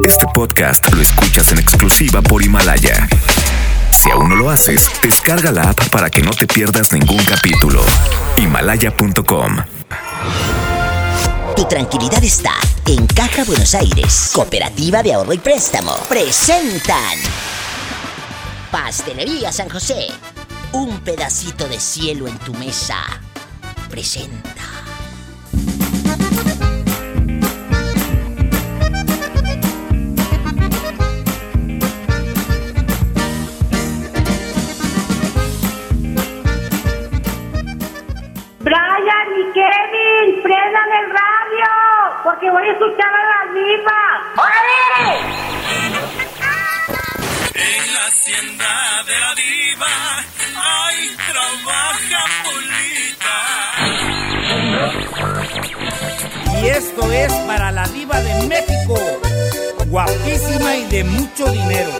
Este podcast lo escuchas en exclusiva por Himalaya. Si aún no lo haces, descarga la app para que no te pierdas ningún capítulo. Himalaya.com Tu tranquilidad está en Caja Buenos Aires, Cooperativa de Ahorro y Préstamo. Presentan Pastelería San José. Un pedacito de cielo en tu mesa. Presenta. Prendan el radio, porque voy a escuchar a la diva. ¡Órale! En la hacienda de la diva, ahí trabaja Polita. Y esto es para la diva de México, guapísima y de mucho dinero.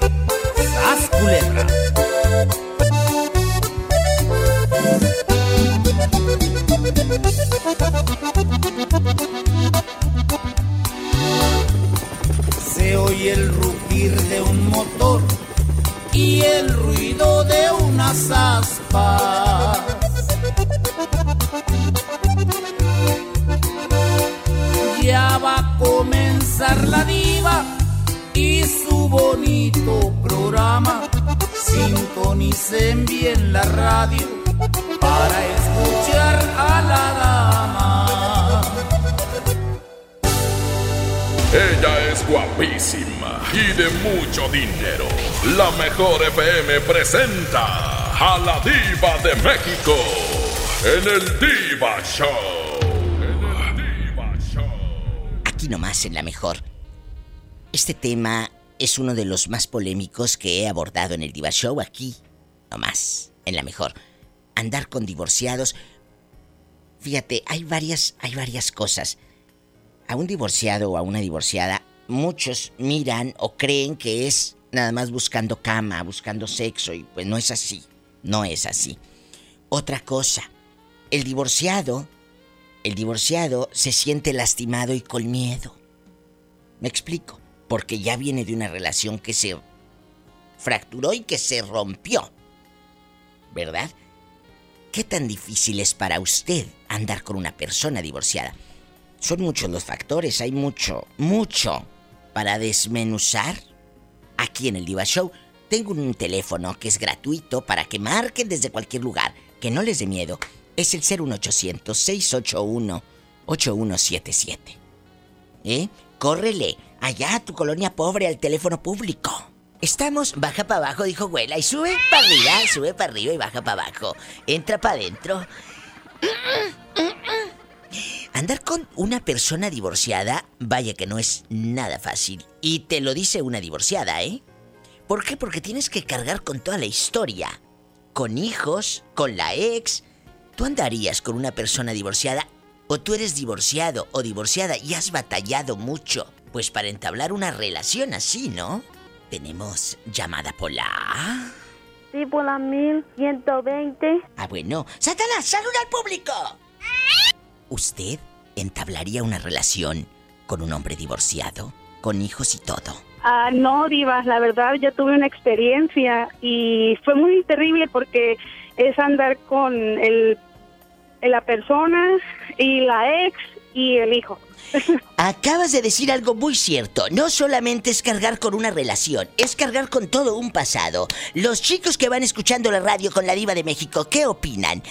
¡Sas culebra! Se oye el rugir de un motor y el ruido de unas aspas. Ya va a comenzar la diva y su bonito programa. Sintonicen bien la radio para escuchar a la dama. Ella es guapísima y de mucho dinero. La mejor FM presenta a la diva de México en el Diva Show. En el Diva Show. Aquí nomás en la mejor. Este tema es uno de los más polémicos que he abordado en el Diva Show aquí. Nomás, en la mejor. Andar con divorciados. Fíjate, hay varias, hay varias cosas. A un divorciado o a una divorciada, muchos miran o creen que es nada más buscando cama, buscando sexo, y pues no es así. No es así. Otra cosa, el divorciado, el divorciado se siente lastimado y con miedo. ¿Me explico? Porque ya viene de una relación que se fracturó y que se rompió. ¿Verdad? ¿Qué tan difícil es para usted andar con una persona divorciada? Son muchos los factores, hay mucho, mucho para desmenuzar. Aquí en el Diva Show tengo un teléfono que es gratuito para que marquen desde cualquier lugar, que no les dé miedo. Es el 01800 681 8177. ¿Eh? Córrele, allá a tu colonia pobre al teléfono público. Estamos, baja para abajo, dijo Güela, y sube para arriba, sube para arriba y baja para abajo. Entra para adentro. Andar con una persona divorciada, vaya que no es nada fácil. Y te lo dice una divorciada, ¿eh? ¿Por qué? Porque tienes que cargar con toda la historia. Con hijos, con la ex. ¿Tú andarías con una persona divorciada? ¿O tú eres divorciado o divorciada y has batallado mucho? Pues para entablar una relación así, ¿no? Tenemos llamada polar. Sí, por la 1120. Ah, bueno. ¡Satanás, saluda al público! ¿Usted entablaría una relación con un hombre divorciado? Con hijos y todo. Ah, no, Diva, la verdad yo tuve una experiencia y fue muy terrible porque es andar con el, la persona y la ex y el hijo. Acabas de decir algo muy cierto. No solamente es cargar con una relación, es cargar con todo un pasado. Los chicos que van escuchando la radio con la diva de México, ¿qué opinan?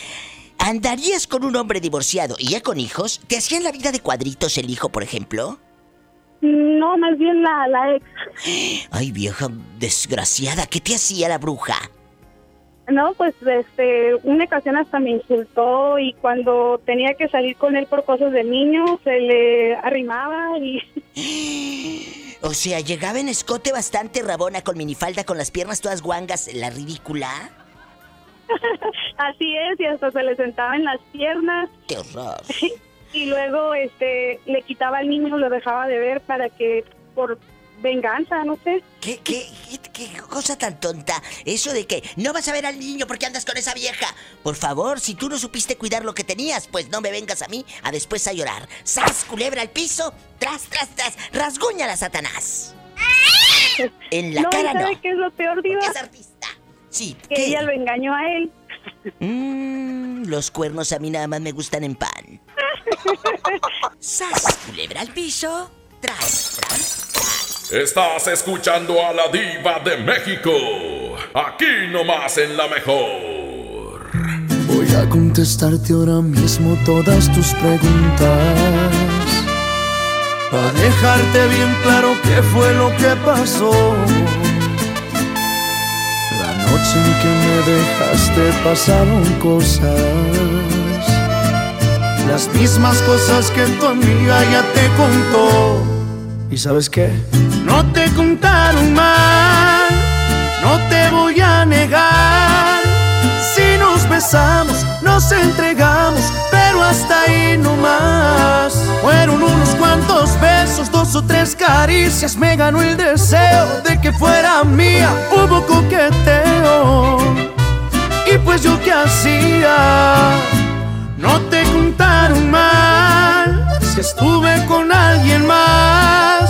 ¿Andarías con un hombre divorciado y ya con hijos? ¿Te hacían la vida de cuadritos el hijo, por ejemplo? No, más bien la, la ex. Ay, vieja desgraciada, ¿qué te hacía la bruja? No, pues este, una ocasión hasta me insultó y cuando tenía que salir con él por cosas de niño, se le arrimaba y... O sea, llegaba en escote bastante rabona con minifalda con las piernas todas guangas, la ridícula. Así es, y hasta se le sentaba en las piernas ¡Qué horror! y luego este le quitaba al niño, lo dejaba de ver para que por venganza, no sé. ¿Qué, qué, qué, qué cosa tan tonta? Eso de que no vas a ver al niño porque andas con esa vieja. Por favor, si tú no supiste cuidar lo que tenías, pues no me vengas a mí a después a llorar. ¡Sas, culebra al piso! ¡Tras, tras, tras! ¡Rasguñala, Satanás! En la no, cara ¿sabe no. qué es lo peor, Diva? Es artista. Sí, Que ¿qué? ella lo engañó a él. Mm, los cuernos a mí nada más me gustan en pan. ¡Sas! Culebra al piso. Tras, tras, tras. Estás escuchando a la diva de México. Aquí nomás en la mejor. Voy a contestarte ahora mismo todas tus preguntas. Para dejarte bien claro qué fue lo que pasó. Noche en que me dejaste pasaron cosas. Las mismas cosas que tu amiga ya te contó. ¿Y sabes qué? No te contaron mal, no te voy a negar. Si nos besamos, nos entregamos, pero hasta ahí no más. Fueron unos cuantos besos, dos o tres caricias, me ganó el deseo de que fuera mía. Hubo coqueteo, y pues yo qué hacía. No te contaron mal si estuve con alguien más.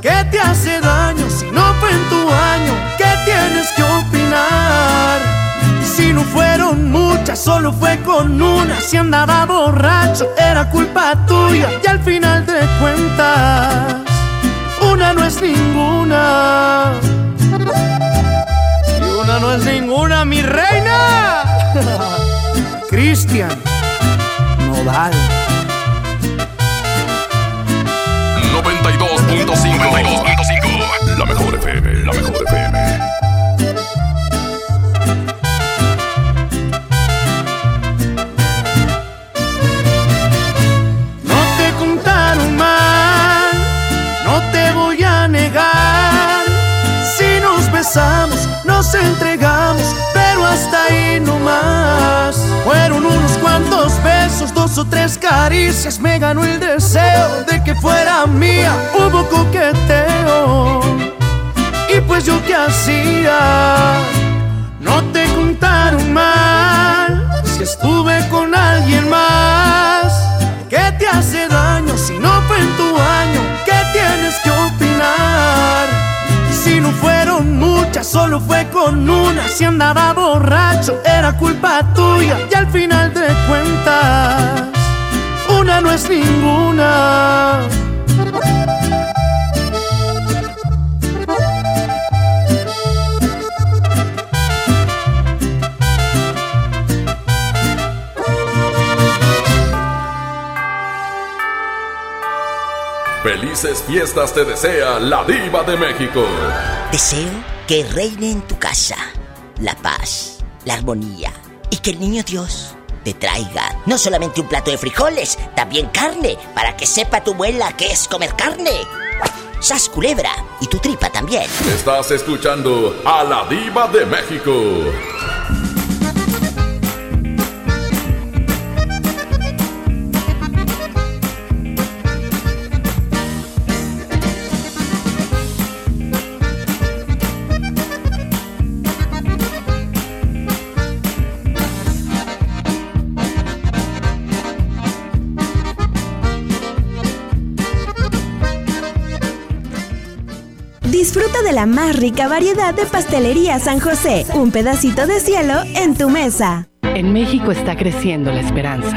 ¿Qué te hace daño si no fue en tu año? ¿Qué tienes que opinar? Si no fueron muchas, solo fue con una. Si andaba borracho, era culpa tuya. Y al final de cuentas, una no es ninguna. No es ninguna, mi reina. Cristian Nodal. 92.5. La mejor FM. La mejor FM. No te contaron mal, no te voy a negar. Si nos besamos, nos entregamos, pero hasta ahí no más. Fueron unos cuantos besos, dos o tres caricias, me ganó el deseo de que fuera mía. Hubo coqueteo, y pues yo qué hacía. No te contaron mal si estuve con alguien más. ¿Qué te hace daño si no fue en tu año? ¿Qué tienes que opinar? Si no muchas, solo fue con una. Si andaba borracho, era culpa tuya. Y al final de cuentas, una no es ninguna. Felices fiestas te desea la diva de México. Deseo que reine en tu casa la paz, la armonía y que el niño Dios te traiga no solamente un plato de frijoles, también carne, para que sepa tu abuela que es comer carne. Sas culebra y tu tripa también. Estás escuchando a la diva de México. De la más rica variedad de pastelería San José. Un pedacito de cielo en tu mesa. En México está creciendo la esperanza,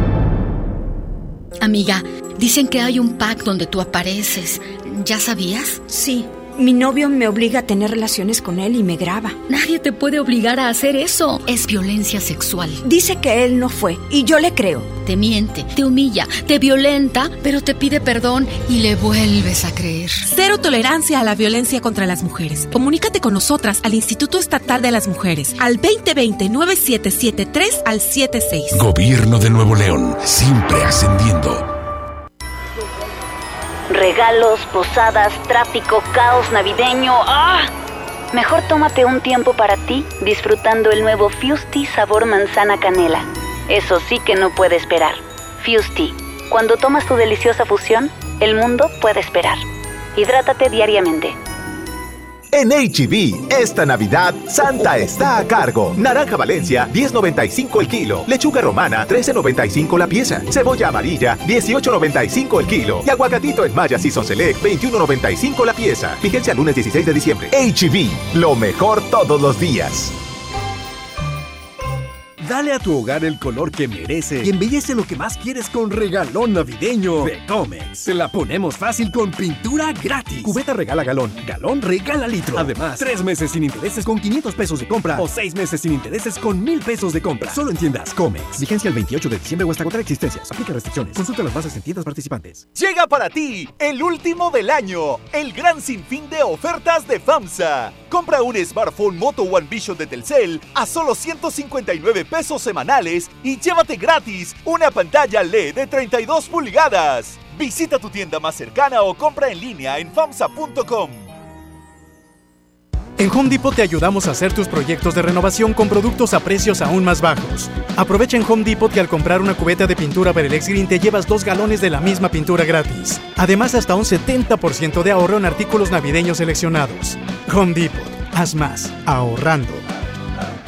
Amiga, dicen que hay un pack donde tú apareces. ¿Ya sabías? Sí, mi novio me obliga a tener relaciones con él y me graba. Nadie te puede obligar a hacer eso. Es violencia sexual. Dice que él no fue y yo le creo. Te miente, te humilla, te violenta, pero te pide perdón y le vuelves a creer. Cero tolerancia a la violencia contra las mujeres. Comunícate con nosotras al Instituto Estatal de las Mujeres al 2020-9773 al 76. Gobierno de Nuevo León, siempre ascendiendo. Regalos, posadas, tráfico, caos navideño. ¡Ah! Mejor tómate un tiempo para ti disfrutando el nuevo Fusti sabor manzana canela. Eso sí que no puede esperar. Fusti, cuando tomas tu deliciosa fusión, el mundo puede esperar. Hidrátate diariamente. En HB, e esta Navidad, Santa está a cargo. Naranja Valencia, 10.95 el kilo. Lechuga romana, 13.95 la pieza. Cebolla amarilla, 18.95 el kilo. Y aguacatito en Maya Season Select, 21.95 la pieza. Al lunes 16 de diciembre. HB, e lo mejor todos los días. Dale a tu hogar el color que merece y embellece lo que más quieres con regalón navideño de Comex. Te la ponemos fácil con pintura gratis. Cubeta regala galón, galón regala litro. Además, tres meses sin intereses con 500 pesos de compra o seis meses sin intereses con 1000 pesos de compra. Solo en tiendas Comex. Vigencia el 28 de diciembre o hasta contra existencias. Aplica restricciones. Consulta las bases en tiendas participantes. Llega para ti el último del año, el gran sinfín de ofertas de FAMSA. Compra un smartphone Moto One Vision de Telcel a solo 159 pesos semanales y llévate gratis una pantalla LED de 32 pulgadas. Visita tu tienda más cercana o compra en línea en famsa.com. En Home Depot te ayudamos a hacer tus proyectos de renovación con productos a precios aún más bajos. Aprovecha en Home Depot que al comprar una cubeta de pintura Berelex Green te llevas dos galones de la misma pintura gratis. Además, hasta un 70% de ahorro en artículos navideños seleccionados. Home Depot, haz más, ahorrando.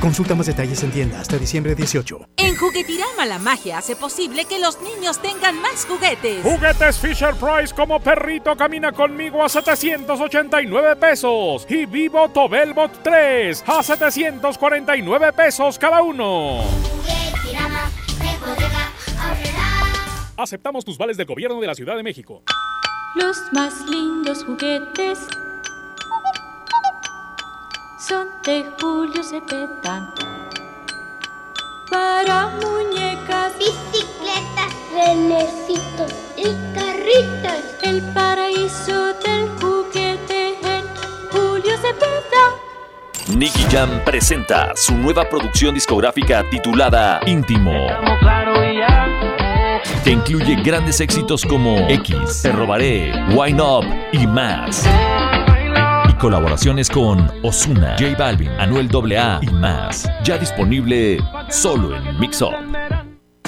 Consulta más detalles en tienda hasta diciembre 18. En Juguetirama la magia hace posible que los niños tengan más juguetes. Juguetes Fisher Price como perrito camina conmigo a 789 pesos y Vivo Tobelbot 3 a 749 pesos cada uno. Aceptamos tus vales del gobierno de la Ciudad de México. Los más lindos juguetes son de Julio Cepeda. Para muñecas, bicicletas, renecitos y carritos. El paraíso del juguete en Julio Cepeda. Nicky Jam presenta su nueva producción discográfica titulada Íntimo. Que incluye grandes éxitos como X, Te Robaré, Wine Up y más colaboraciones con Osuna, J Balvin, Anuel AA y más. Ya disponible solo en Mix Up.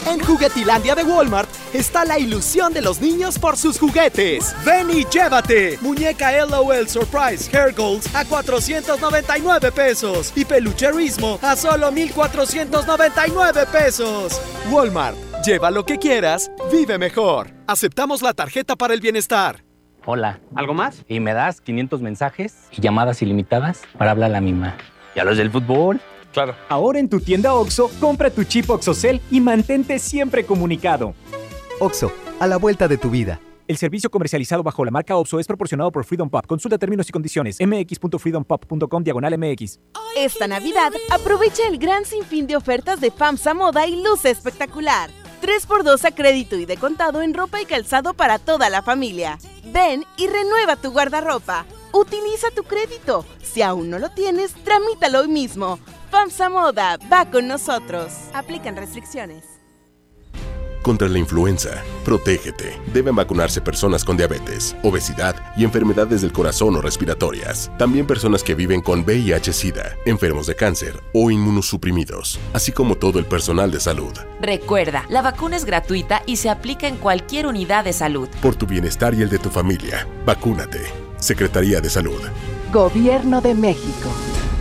En Juguetilandia de Walmart está la ilusión de los niños por sus juguetes. Ven y llévate. Muñeca LOL Surprise Hair Goals a 499 pesos y pelucherismo a solo 1499 pesos. Walmart, lleva lo que quieras, vive mejor. Aceptamos la tarjeta para el bienestar. Hola. ¿Algo más? Y me das 500 mensajes y llamadas ilimitadas para hablar a la misma. ¿Y a los del fútbol? Claro. Ahora en tu tienda OXO, compra tu chip OXOCEL y mantente siempre comunicado. OXO, a la vuelta de tu vida. El servicio comercializado bajo la marca OPSO es proporcionado por Freedom Pop. Consulta términos y condiciones. mx.freedompop.com diagonal mx. Esta Navidad, aprovecha el gran sinfín de ofertas de FAMSA Moda y luce espectacular. 3x2 a crédito y de contado en ropa y calzado para toda la familia. Ven y renueva tu guardarropa. Utiliza tu crédito. Si aún no lo tienes, tramítalo hoy mismo. FAMSA Moda va con nosotros. Aplican restricciones. Contra la influenza, protégete. Deben vacunarse personas con diabetes, obesidad y enfermedades del corazón o respiratorias. También personas que viven con VIH-Sida, enfermos de cáncer o inmunosuprimidos, así como todo el personal de salud. Recuerda, la vacuna es gratuita y se aplica en cualquier unidad de salud. Por tu bienestar y el de tu familia, vacúnate. Secretaría de Salud. Gobierno de México.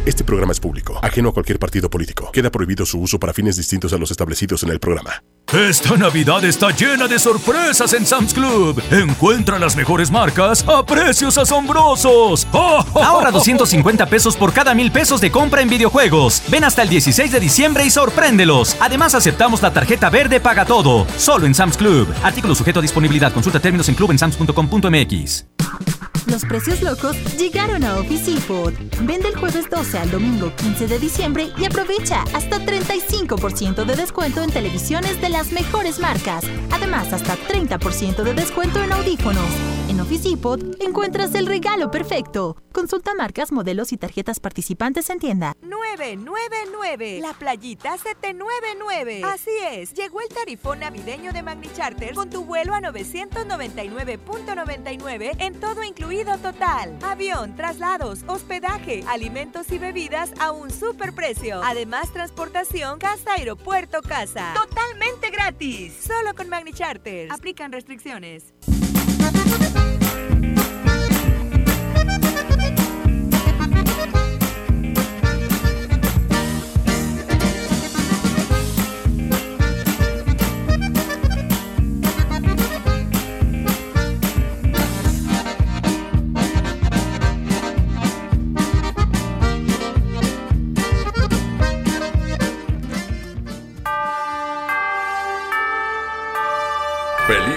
Este programa es público, ajeno a cualquier partido político. Queda prohibido su uso para fines distintos a los establecidos en el programa. Esta Navidad está llena de sorpresas en Sam's Club. Encuentra las mejores marcas a precios asombrosos. Ahorra 250 pesos por cada mil pesos de compra en videojuegos. Ven hasta el 16 de diciembre y sorpréndelos. Además, aceptamos la tarjeta verde Paga Todo. Solo en Sam's Club. Artículo sujeto a disponibilidad. Consulta términos en clubensams.com.mx. Los precios locos llegaron a Office Depot. Vende el jueves 12 al domingo 15 de diciembre y aprovecha hasta 35% de descuento en televisiones de las mejores marcas. Además, hasta 30% de descuento en audífonos. En Office Depot encuentras el regalo perfecto. Consulta marcas, modelos y tarjetas participantes en tienda. 999. La playita 799. Así es, llegó el tarifón navideño de Magni Charter con tu vuelo a 999.99 en todo incluido total. Avión, traslados, hospedaje, alimentos y bebidas a un superprecio. Además, transportación casa, aeropuerto, casa. Totalmente gratis. Solo con Magni Charter. Aplican restricciones.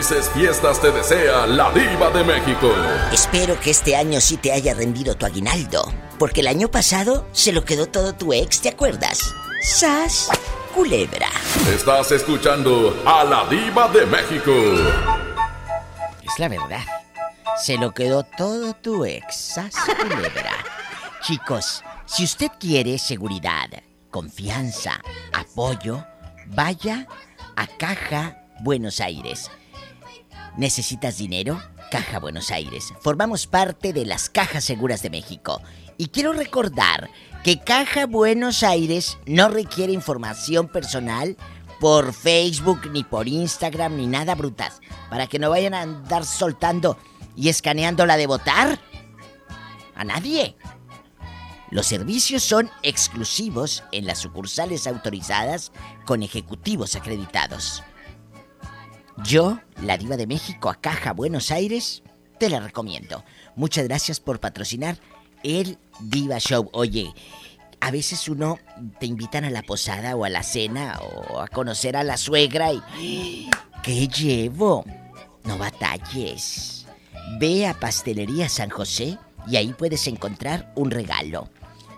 Felices fiestas te desea la diva de México. Espero que este año sí te haya rendido tu aguinaldo, porque el año pasado se lo quedó todo tu ex, ¿te acuerdas? Sas Culebra. Estás escuchando a la diva de México. Es la verdad. Se lo quedó todo tu ex, Sas Culebra. Chicos, si usted quiere seguridad, confianza, apoyo, vaya a Caja Buenos Aires. ¿Necesitas dinero? Caja Buenos Aires. Formamos parte de las Cajas Seguras de México. Y quiero recordar que Caja Buenos Aires no requiere información personal por Facebook, ni por Instagram, ni nada brutas. Para que no vayan a andar soltando y escaneando la de votar. A nadie. Los servicios son exclusivos en las sucursales autorizadas con ejecutivos acreditados. Yo, la diva de México a Caja Buenos Aires, te la recomiendo. Muchas gracias por patrocinar el Diva Show. Oye, a veces uno te invitan a la posada o a la cena o a conocer a la suegra y... ¿Qué llevo? No batalles. Ve a Pastelería San José y ahí puedes encontrar un regalo.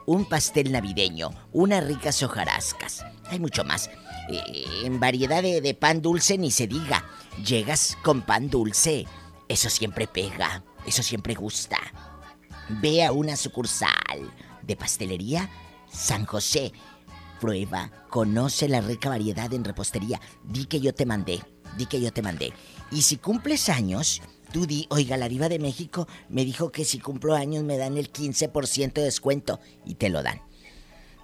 Un pastel navideño, unas ricas hojarascas. Hay mucho más. En variedad de, de pan dulce ni se diga. Llegas con pan dulce. Eso siempre pega. Eso siempre gusta. Ve a una sucursal de pastelería San José. Prueba, conoce la rica variedad en repostería. Di que yo te mandé. Di que yo te mandé. Y si cumples años, tú di, oiga, la diva de México me dijo que si cumplo años me dan el 15% de descuento. Y te lo dan.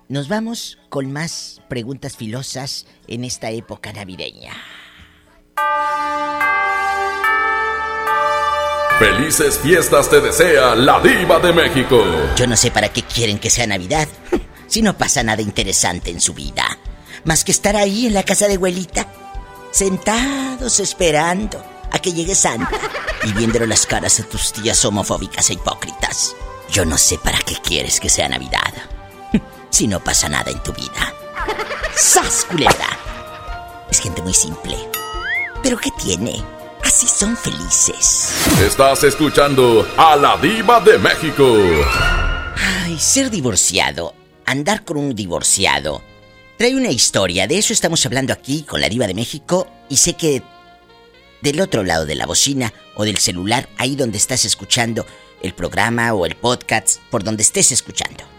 Nos vamos con más preguntas filosas en esta época navideña. Felices fiestas te desea la diva de México. Yo no sé para qué quieren que sea Navidad, si no pasa nada interesante en su vida. Más que estar ahí en la casa de abuelita, sentados esperando a que llegue Santa y viéndole las caras a tus tías homofóbicas e hipócritas. Yo no sé para qué quieres que sea Navidad, si no pasa nada en tu vida. ¡Sas, culebra! Es gente muy simple. ¿Pero qué tiene? Así son felices. Estás escuchando a la diva de México. Ay, ser divorciado, andar con un divorciado, trae una historia. De eso estamos hablando aquí con la diva de México y sé que del otro lado de la bocina o del celular, ahí donde estás escuchando el programa o el podcast, por donde estés escuchando.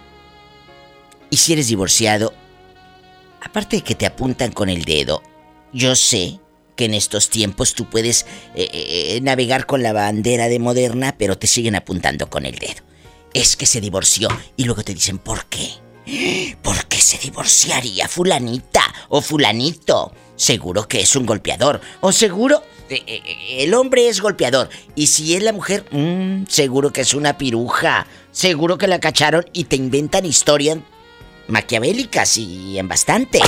Y si eres divorciado, aparte de que te apuntan con el dedo, yo sé que en estos tiempos tú puedes eh, eh, navegar con la bandera de moderna, pero te siguen apuntando con el dedo. Es que se divorció y luego te dicen, ¿por qué? ¿Por qué se divorciaría fulanita o fulanito? Seguro que es un golpeador. O seguro eh, el hombre es golpeador. Y si es la mujer, mmm, seguro que es una piruja. Seguro que la cacharon y te inventan historias maquiavélicas y en bastante.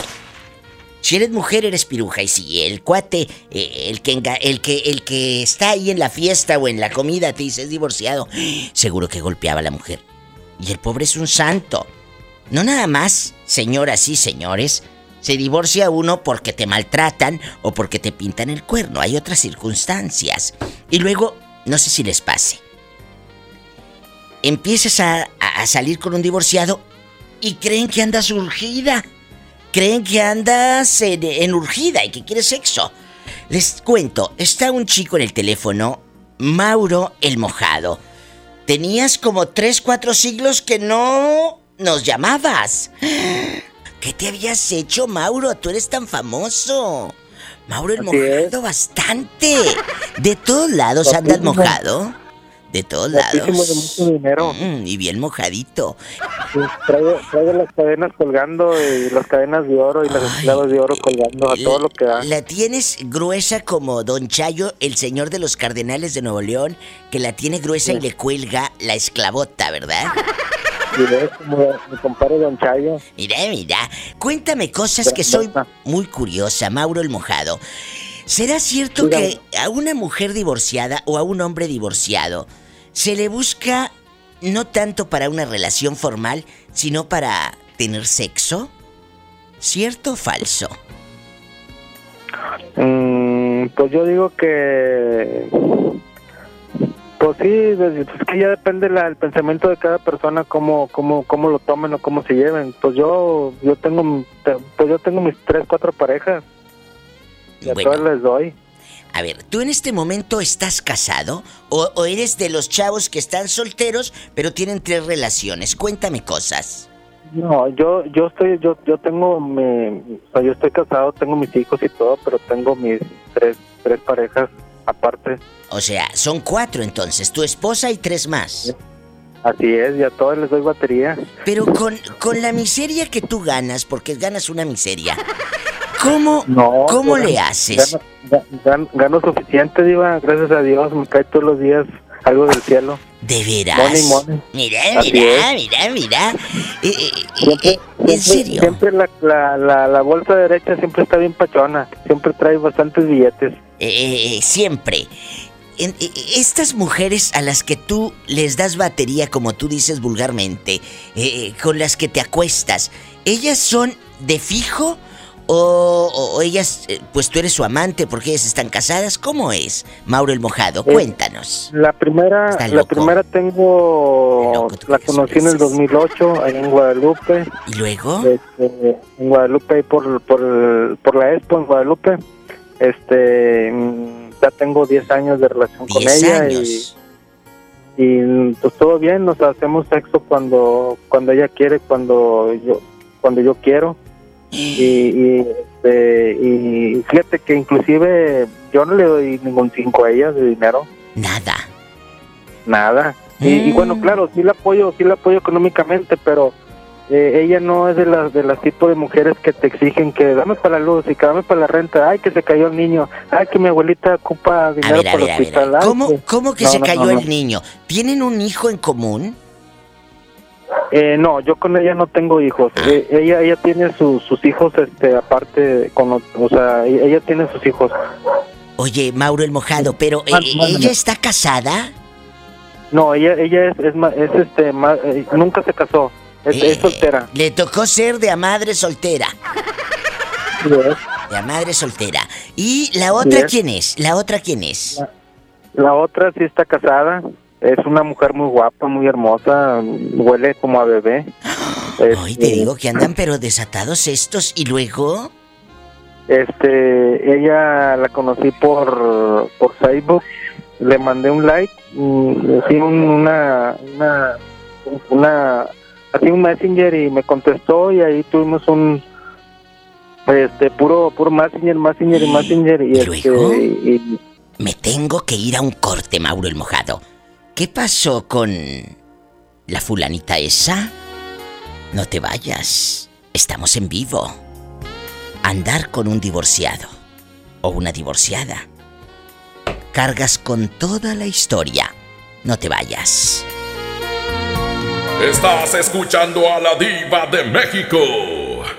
Si eres mujer eres piruja y si el cuate, eh, el, que el, que, el que está ahí en la fiesta o en la comida te dice es divorciado, seguro que golpeaba a la mujer. Y el pobre es un santo. No nada más, señoras y señores, se divorcia uno porque te maltratan o porque te pintan el cuerno. Hay otras circunstancias. Y luego, no sé si les pase. Empiezas a, a salir con un divorciado y creen que andas urgida creen que andas en, urgida y que quieres sexo. Les cuento, está un chico en el teléfono Mauro el Mojado. Tenías como 3, 4 siglos que no nos llamabas. ¿Qué te habías hecho, Mauro? Tú eres tan famoso. Mauro el Así es. Mojado, bastante. De todos lados andas mojado. De todos lados. Guapísimo, de mucho dinero. Mm, y bien mojadito. Sí, traigo, traigo las cadenas colgando y las cadenas de oro y las esclavas de oro colgando a todo lo que da. La tienes gruesa como Don Chayo, el señor de los cardenales de Nuevo León, que la tiene gruesa y le cuelga la esclavota, ¿verdad? Y ves como mi compadre Don Chayo. Mira, mira, cuéntame cosas que soy muy curiosa, Mauro el Mojado. ¿Será cierto que a una mujer divorciada o a un hombre divorciado se le busca no tanto para una relación formal, sino para tener sexo? ¿Cierto o falso? Mm, pues yo digo que. Pues sí, pues que ya depende la- el pensamiento de cada persona, cómo, cómo, cómo lo tomen o cómo se lleven. Pues yo yo tengo pues yo tengo mis tres, cuatro parejas. Y a Bueno. todas les doy. A ver, ¿tú en este momento estás casado o, o eres de los chavos que están solteros pero tienen tres relaciones? Cuéntame cosas. No, yo yo estoy yo yo tengo mi, o sea, yo estoy casado, tengo mis hijos y todo, pero tengo mis tres tres parejas aparte. O sea, son cuatro entonces, tu esposa y tres más. Así es, y a todas les doy batería. Pero con, con la miseria que tú ganas, porque ganas una miseria, ¿cómo, No, ¿cómo le haces? Gano, gano- gano suficiente, Diva, gracias a Dios, me cae todos los días algo del cielo. ¿De veras? Money, money. Mira, mira, mira, mira. Eh, eh, Siempre, eh, ¿En serio? Siempre la, la, la, la bolsa derecha siempre está bien pachona, siempre trae bastantes billetes. Eh, eh, siempre. En- eh, estas mujeres a las que tú les das batería, como tú dices vulgarmente, eh, eh, con las que te acuestas, ¿ellas son de fijo? O, o- ellas, eh, pues tú eres su amante porque ellas están casadas? ¿Cómo es, Mauro el Mojado? Eh, Cuéntanos. La primera, la primera tengo, la conocí en el 2008, ahí en Guadalupe. ¿Y luego? Este, en Guadalupe, por, por, por la Expo en Guadalupe. Este, mm, ya tengo 10 años de relación con 10 ella años. y, y pues todo bien, nos hacemos sexo cuando cuando ella quiere, cuando yo cuando yo quiero. Y, y, este, y fíjate que inclusive yo no le doy ningún cinco a ella de dinero. Nada. Nada. Y, y bueno, claro, sí la apoyo, sí la apoyo económicamente, pero eh, ella no es de las de las tipos de mujeres que te exigen que dame para la luz y que dame para la renta, ay que se cayó el niño, ay que mi abuelita ocupa A dinero a para el ver, a ver. hospital. ¿Cómo, que- cómo que No, se no, cayó no. el niño? ¿Tienen un hijo en común? Eh, no, yo con ella no tengo hijos. Ah. Eh, ella ella tiene sus sus hijos, este, aparte, con, o sea, ella ella tiene sus hijos. Oye, Mauro el Mojado, pero eh, eh. ¿ella está casada? No, ella ella es es, ma- es, este, ma- eh, nunca se casó, es, Eh, es soltera. Le tocó ser de a madre soltera. De a madre soltera. ¿Y la otra quién es? ¿La otra quién es? La otra sí está casada. Es una mujer muy guapa, muy hermosa. Huele como a bebé. Ay, te digo que andan pero desatados estos. ¿Y luego? Este, ella la conocí por, por Facebook. Le mandé un like. mm, Así un- una, una, una, así un messenger y me contestó y ahí tuvimos un, este, puro, puro messenger, messenger y messenger y, este, y- Me tengo que ir a un corte, Mauro el Mojado. ¿Qué pasó con la fulanita esa? No te vayas. Estamos en vivo. Andar con un divorciado o una divorciada. Cargas con toda la historia. No te vayas. Estás escuchando a la diva de México.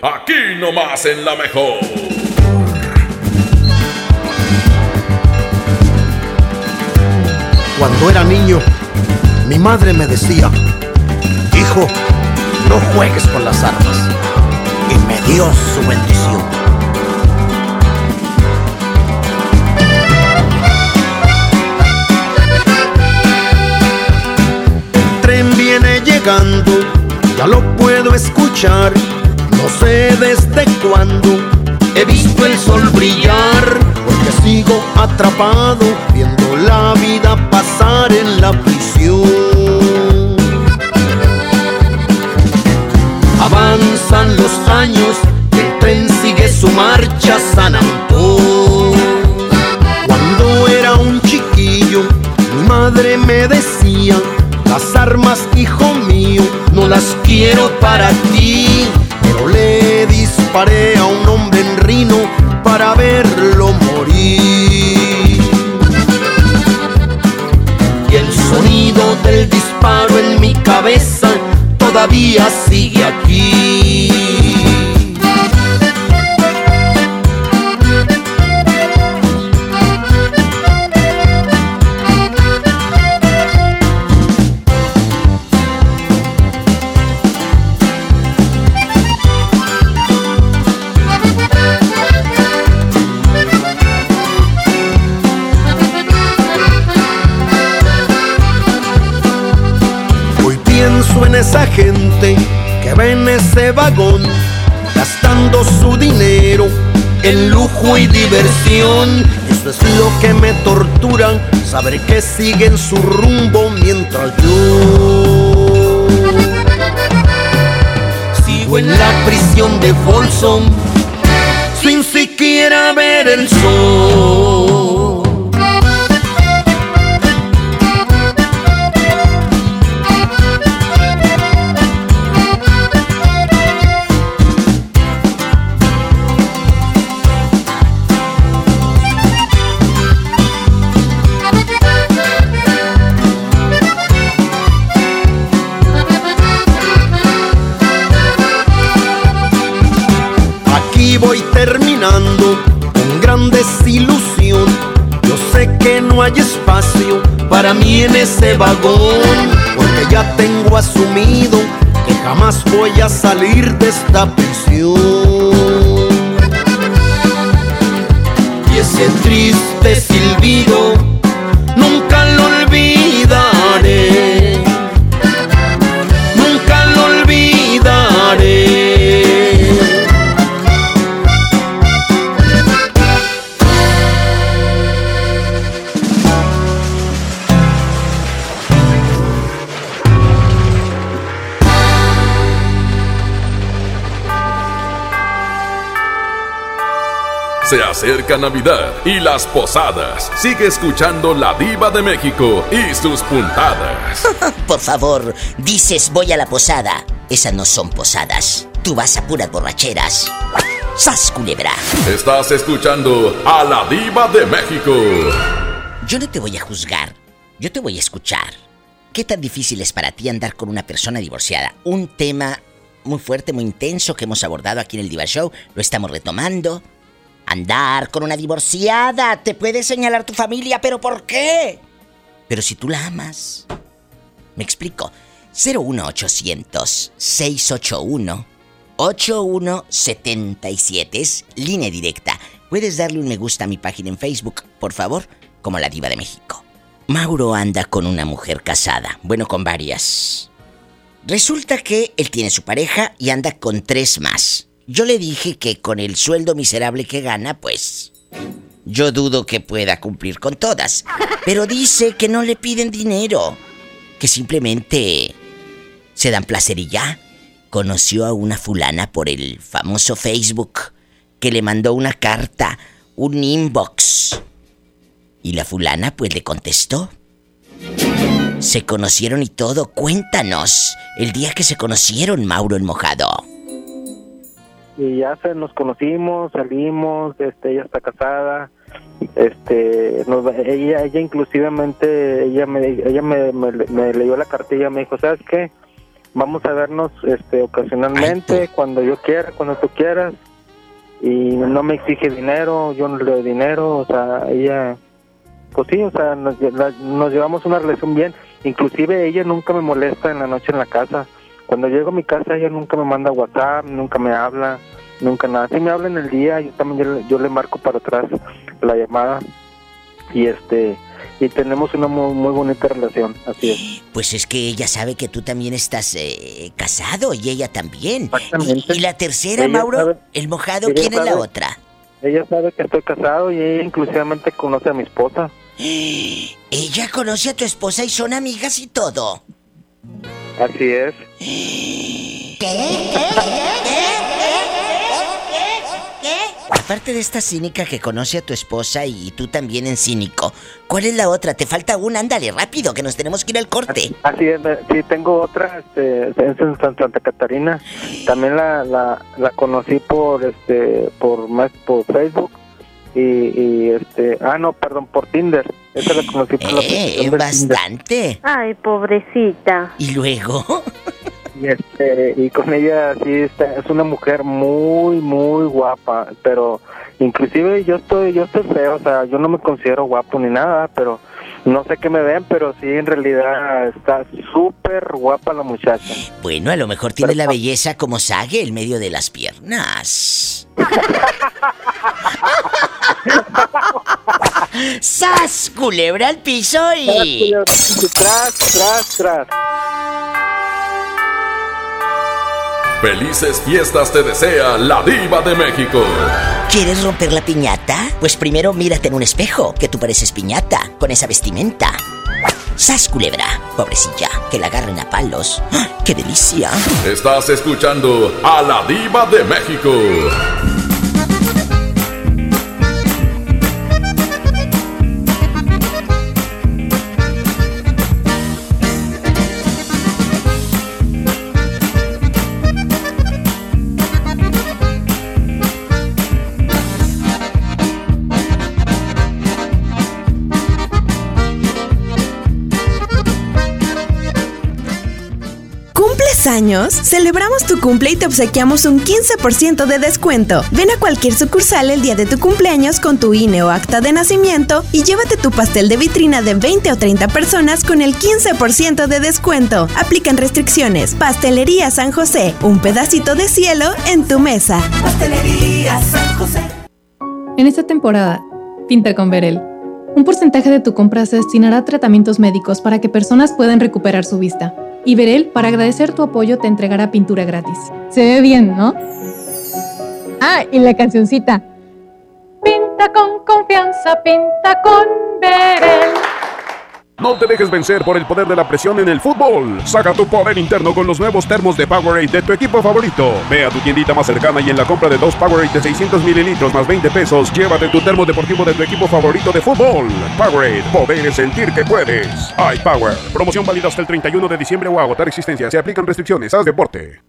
Aquí nomás en la mejor. Era niño, mi madre me decía, hijo, no juegues con las armas. Y me dio su bendición. El tren viene llegando, ya lo puedo escuchar. No sé desde cuándo he visto el sol brillar, porque sigo atrapado viendo la vida pasar en la prisión. Avanzan los años, el tren sigue su marcha a San Antón. Cuando era un chiquillo, mi madre me decía, las armas, hijo mío, no las quiero para ti. Pero le disparé a un hombre en Rino para verlo morir. Sonido del disparo en mi cabeza todavía sigue aquí. Esa gente que va en ese vagón, gastando su dinero en lujo y diversión. Eso es lo que me tortura, saber que siguen su rumbo mientras yo sigo en la prisión de Folsom sin siquiera ver el sol. Salir de esta prisión. Navidad y las posadas. Sigue escuchando La Diva de México y sus puntadas. Por favor, dices voy a la posada. Esas no son posadas. Tú vas a puras borracheras. ¡Sas, culebra! Estás escuchando a La Diva de México. Yo no te voy a juzgar. Yo te voy a escuchar. ¿Qué tan difícil es para ti andar con una persona divorciada? Un tema muy fuerte, muy intenso que hemos abordado aquí en el Diva Show. Lo estamos retomando. Andar con una divorciada te puede señalar tu familia, pero ¿por qué? Pero si tú la amas. Me explico. 01800 681 8177 es línea directa. Puedes darle un me gusta a mi página en Facebook, por favor, como la diva de México. Mauro anda con una mujer casada, bueno, con varias. Resulta que él tiene su pareja y anda con tres más. Yo le dije que con el sueldo miserable que gana, pues... Yo dudo que pueda cumplir con todas. Pero dice que no le piden dinero. Que simplemente se dan placer y ya. Conoció a una fulana por el famoso Facebook que le mandó una carta, un inbox. Y la fulana pues le contestó. Se conocieron y todo. Cuéntanos el día que se conocieron, Mauro el Mojado. Y ya se nos conocimos, salimos, este, ella está casada, este, nos- ella, ella inclusivemente, ella me, ella me, me, me leyó la cartilla, me dijo, ¿sabes qué? Vamos a vernos, este, ocasionalmente, cuando yo quiera, cuando tú quieras, y no me exige dinero, yo no le doy dinero, o sea, ella, pues sí, o sea, nos llevamos una relación bien, inclusive ella nunca me molesta en la noche en la casa, cuando llego a mi casa ella nunca me manda WhatsApp, nunca me habla, nunca nada. Si me habla en el día, yo también yo, le- marco para atrás la llamada y este y tenemos una muy, muy bonita relación, así es. Pues es que ella sabe que tú también estás eh, casado y ella también. Y, y la tercera, Ella Mauro, sabe- el mojado, ¿quién es la otra? Ella sabe que estoy casado y ella inclusivamente conoce a mi esposa. Ella conoce a tu esposa y son amigas y todo. Así es. Aparte de esta cínica que conoce a tu esposa y tú también en cínico, ¿cuál es la otra? Te falta una, ándale, rápido, que nos tenemos que ir al corte. Así es, eh, sí, tengo otra, este, es en San- Santa Catarina. También la, la, la conocí por, este, por, más por Facebook y, y, este, ah, no, perdón, por Tinder. Esa la conocí por la Eh, aplicación de Tinder. bastante. Ay, pobrecita. ¿Y luego? Y, este, y con ella sí está, es una mujer muy muy guapa, pero inclusive yo estoy yo estoy feo, o sea, yo no me considero guapo ni nada, pero no sé qué me ven, pero sí en realidad está súper guapa la muchacha. Bueno, a lo mejor tiene la belleza como Sage en medio de las piernas. ¡Sas! Culebra al piso y. Tras, tras, tras. Felices fiestas te desea la diva de México. ¿Quieres romper la piñata? Pues primero mírate en un espejo, que tú pareces piñata, con esa vestimenta. ¡Sas, culebra! Pobrecilla, que la agarren a palos. ¡Ah, ¡Qué delicia! Estás escuchando a la diva de México. Años? Celebramos tu cumple y te obsequiamos un 15% de descuento. Ven a cualquier sucursal el día de tu cumpleaños con tu INE o acta de nacimiento y llévate tu pastel de vitrina de 20 o 30 personas con el 15% de descuento. Aplican restricciones. Pastelería San José, un pedacito de cielo en tu mesa. Pastelería San José. En esta temporada, pinta con Verel. Un porcentaje de tu compra se destinará a tratamientos médicos para que personas puedan recuperar su vista. Y Verel, para agradecer tu apoyo, te entregará pintura gratis. Se ve bien, ¿no? Ah, y la cancioncita. Pinta con confianza, pinta con Verel. No te dejes vencer por el poder de la presión en el fútbol. Saca tu poder interno con los nuevos termos de Powerade de tu equipo favorito. Ve a tu tiendita más cercana y en la compra de dos Powerade de 600 mililitros más 20 pesos, llévate tu termo deportivo de tu equipo favorito de fútbol. Powerade, poder es sentir que puedes. iPower. Promoción válida hasta el 31 de diciembre o agotar existencia. Se aplican restricciones. Haz deporte.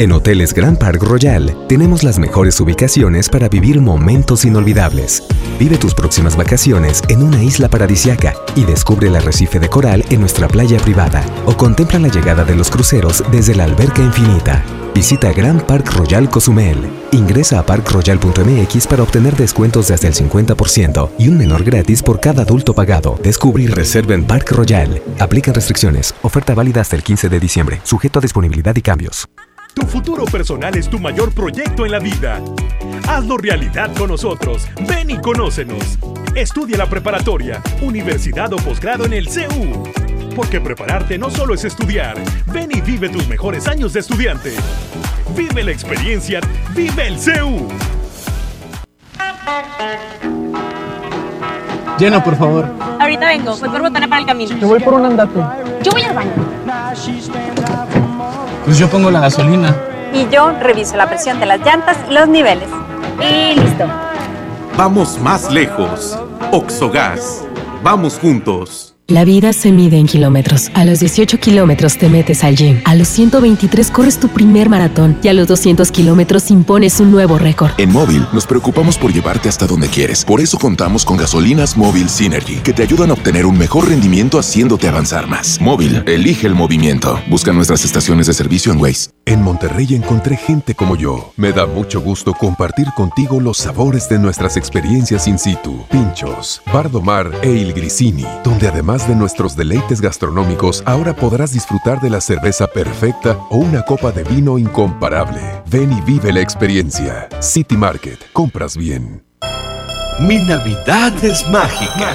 En Hoteles Grand Park Royal tenemos las mejores ubicaciones para vivir momentos inolvidables. Vive tus próximas vacaciones en una isla paradisiaca y descubre el arrecife de coral en nuestra playa privada o contempla la llegada de los cruceros desde la alberca infinita. Visita Grand Park Royal Cozumel. Ingresa a parkroyal.mx para obtener descuentos de hasta el 50% y un menor gratis por cada adulto pagado. Descubre y reserva en Park Royal. Aplican restricciones. Oferta válida hasta el 15 de diciembre. Sujeto a disponibilidad y cambios. Tu futuro personal es tu mayor proyecto en la vida. Hazlo realidad con nosotros. Ven y conócenos. Estudia la preparatoria, universidad o posgrado en el CEU. Porque prepararte no solo es estudiar. Ven y vive tus mejores años de estudiante. Vive la experiencia. Vive el CEU. Llena, por favor. Ahorita vengo, voy por botana para el camino. Yo voy por un andate. Yo voy al baño. Pues yo pongo la gasolina. Y yo reviso la presión de las llantas y los niveles. Y listo. Vamos más lejos. Oxogas. Vamos juntos. La vida se mide en kilómetros. A los 18 kilómetros te metes al gym. A los 123 corres tu primer maratón. Y a los 200 kilómetros impones un nuevo récord. En Móvil nos preocupamos por llevarte hasta donde quieres. Por eso contamos con gasolinas Móvil Synergy, que te ayudan a obtener un mejor rendimiento haciéndote avanzar más. Móvil, elige el movimiento. Busca nuestras estaciones de servicio en Waze. En Monterrey encontré gente como yo. Me da mucho gusto compartir contigo los sabores de nuestras experiencias in situ. Pinchos, Bardomar e Il Grisini, donde además De nuestros deleites gastronómicos, ahora podrás disfrutar de la cerveza perfecta o una copa de vino incomparable. Ven y vive la experiencia. City Market, compras bien. Mi Navidad es mágica.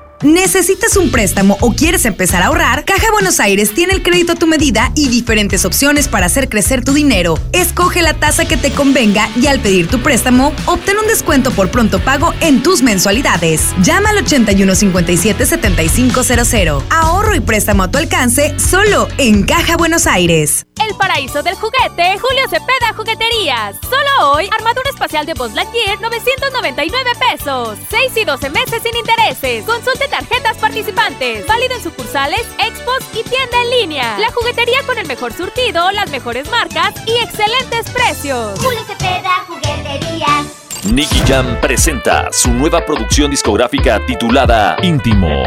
¿Necesitas un préstamo o quieres empezar a ahorrar? Caja Buenos Aires tiene el crédito a tu medida y diferentes opciones para hacer crecer tu dinero. Escoge la tasa que te convenga y al pedir tu préstamo, obtén un descuento por pronto pago en tus mensualidades. Llama al 8157-7500. Ahorro y préstamo a tu alcance solo en Caja Buenos Aires. El paraíso del juguete, Julio Cepeda Jugueterías. Solo hoy, armadura espacial de Buzz Lightyear, 999 pesos. 6 y 12 meses sin intereses. Consulte tarjetas participantes. Válido en sucursales, expos y tienda en línea. La juguetería con el mejor surtido, las mejores marcas y excelentes precios. Julio Cepeda Jugueterías. Nicky Jam presenta su nueva producción discográfica titulada Íntimo.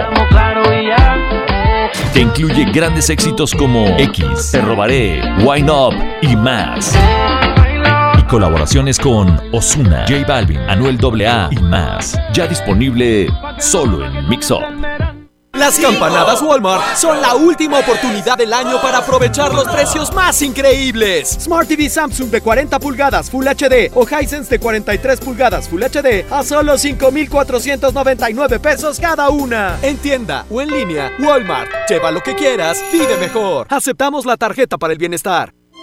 Que incluye grandes éxitos como X, Te Robaré, Wine Up y más. Colaboraciones con Osuna, J Balvin, Anuel AA y más. Ya disponible solo en Mix Up. Las campanadas Walmart son la última oportunidad del año para aprovechar los precios más increíbles. Smart TV Samsung de 40 pulgadas Full HD o Hisense de 43 pulgadas Full HD a solo 5,499 pesos cada una. En tienda o en línea, Walmart. Lleva lo que quieras, vive mejor. Aceptamos la tarjeta para el bienestar.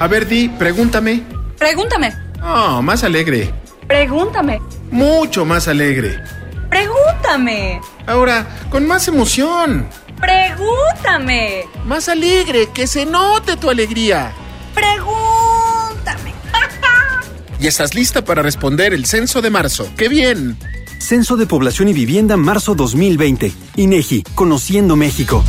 A ver, Di, pregúntame. Pregúntame. Oh, más alegre. Pregúntame. Mucho más alegre. Pregúntame. Ahora, con más emoción. Pregúntame. Más alegre, que se note tu alegría. Pregúntame. Y estás lista para responder el censo de marzo. ¡Qué bien! Censo de Población y Vivienda marzo 2020. INEGI, Conociendo México.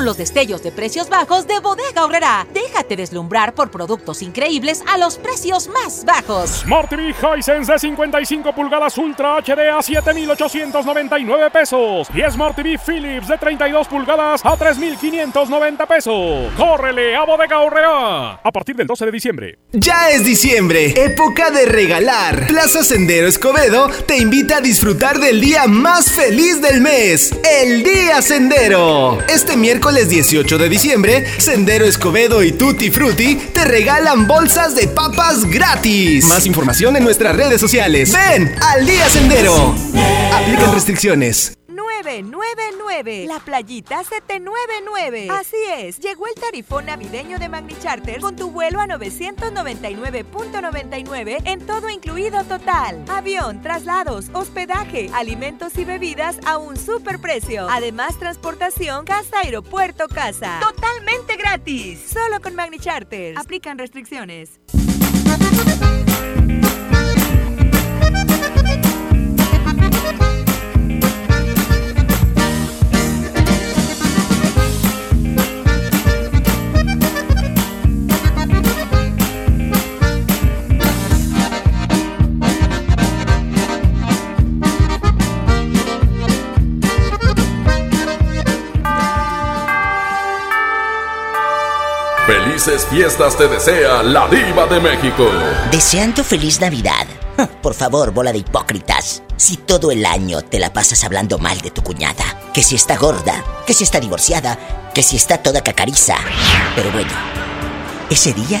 Los destellos de precios bajos de Bodega Horrera. Déjate deslumbrar por productos increíbles a los precios más bajos. Smart TV Hisense de 55 pulgadas Ultra HD a 7,899 pesos. Y Smart TV Philips de 32 pulgadas a 3,590 pesos. ¡Córrele a Bodega Horrera! A partir del 12 de diciembre. Ya es diciembre, época de regalar. Plaza Sendero Escobedo te invita a disfrutar del día más feliz del mes, el Día Sendero. Este miércoles 18 de diciembre, Sendero Escobedo y Tutti Frutti te regalan bolsas de papas gratis. Más información en nuestras redes sociales. Ven al Día Sendero. Aplican restricciones. 999. La playita 799. Así es, llegó el tarifón navideño de Magni Charter con tu vuelo a 999.99 en todo incluido total. Avión, traslados, hospedaje, alimentos y bebidas a un superprecio. Además, transportación casa aeropuerto casa. Totalmente gratis. Solo con Magni Charter. Aplican restricciones. Felices fiestas te desea la diva de México. Deseando feliz Navidad. Por favor, bola de hipócritas. Si todo el año te la pasas hablando mal de tu cuñada, que si está gorda, que si está divorciada, que si está toda cacariza. Pero bueno, ese día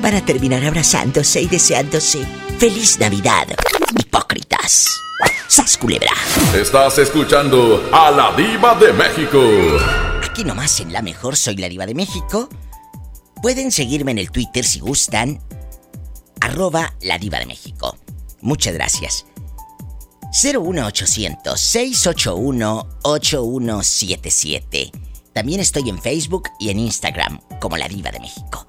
van a terminar abrazándose y deseándose feliz Navidad. Hipócritas. ¡Sas culebra! Estás escuchando a la diva de México. Aquí nomás en La Mejor soy la diva de México. Pueden seguirme en el Twitter si gustan. Arroba la diva de México. Muchas gracias. 01800-681-8177. También estoy en Facebook y en Instagram como la diva de México.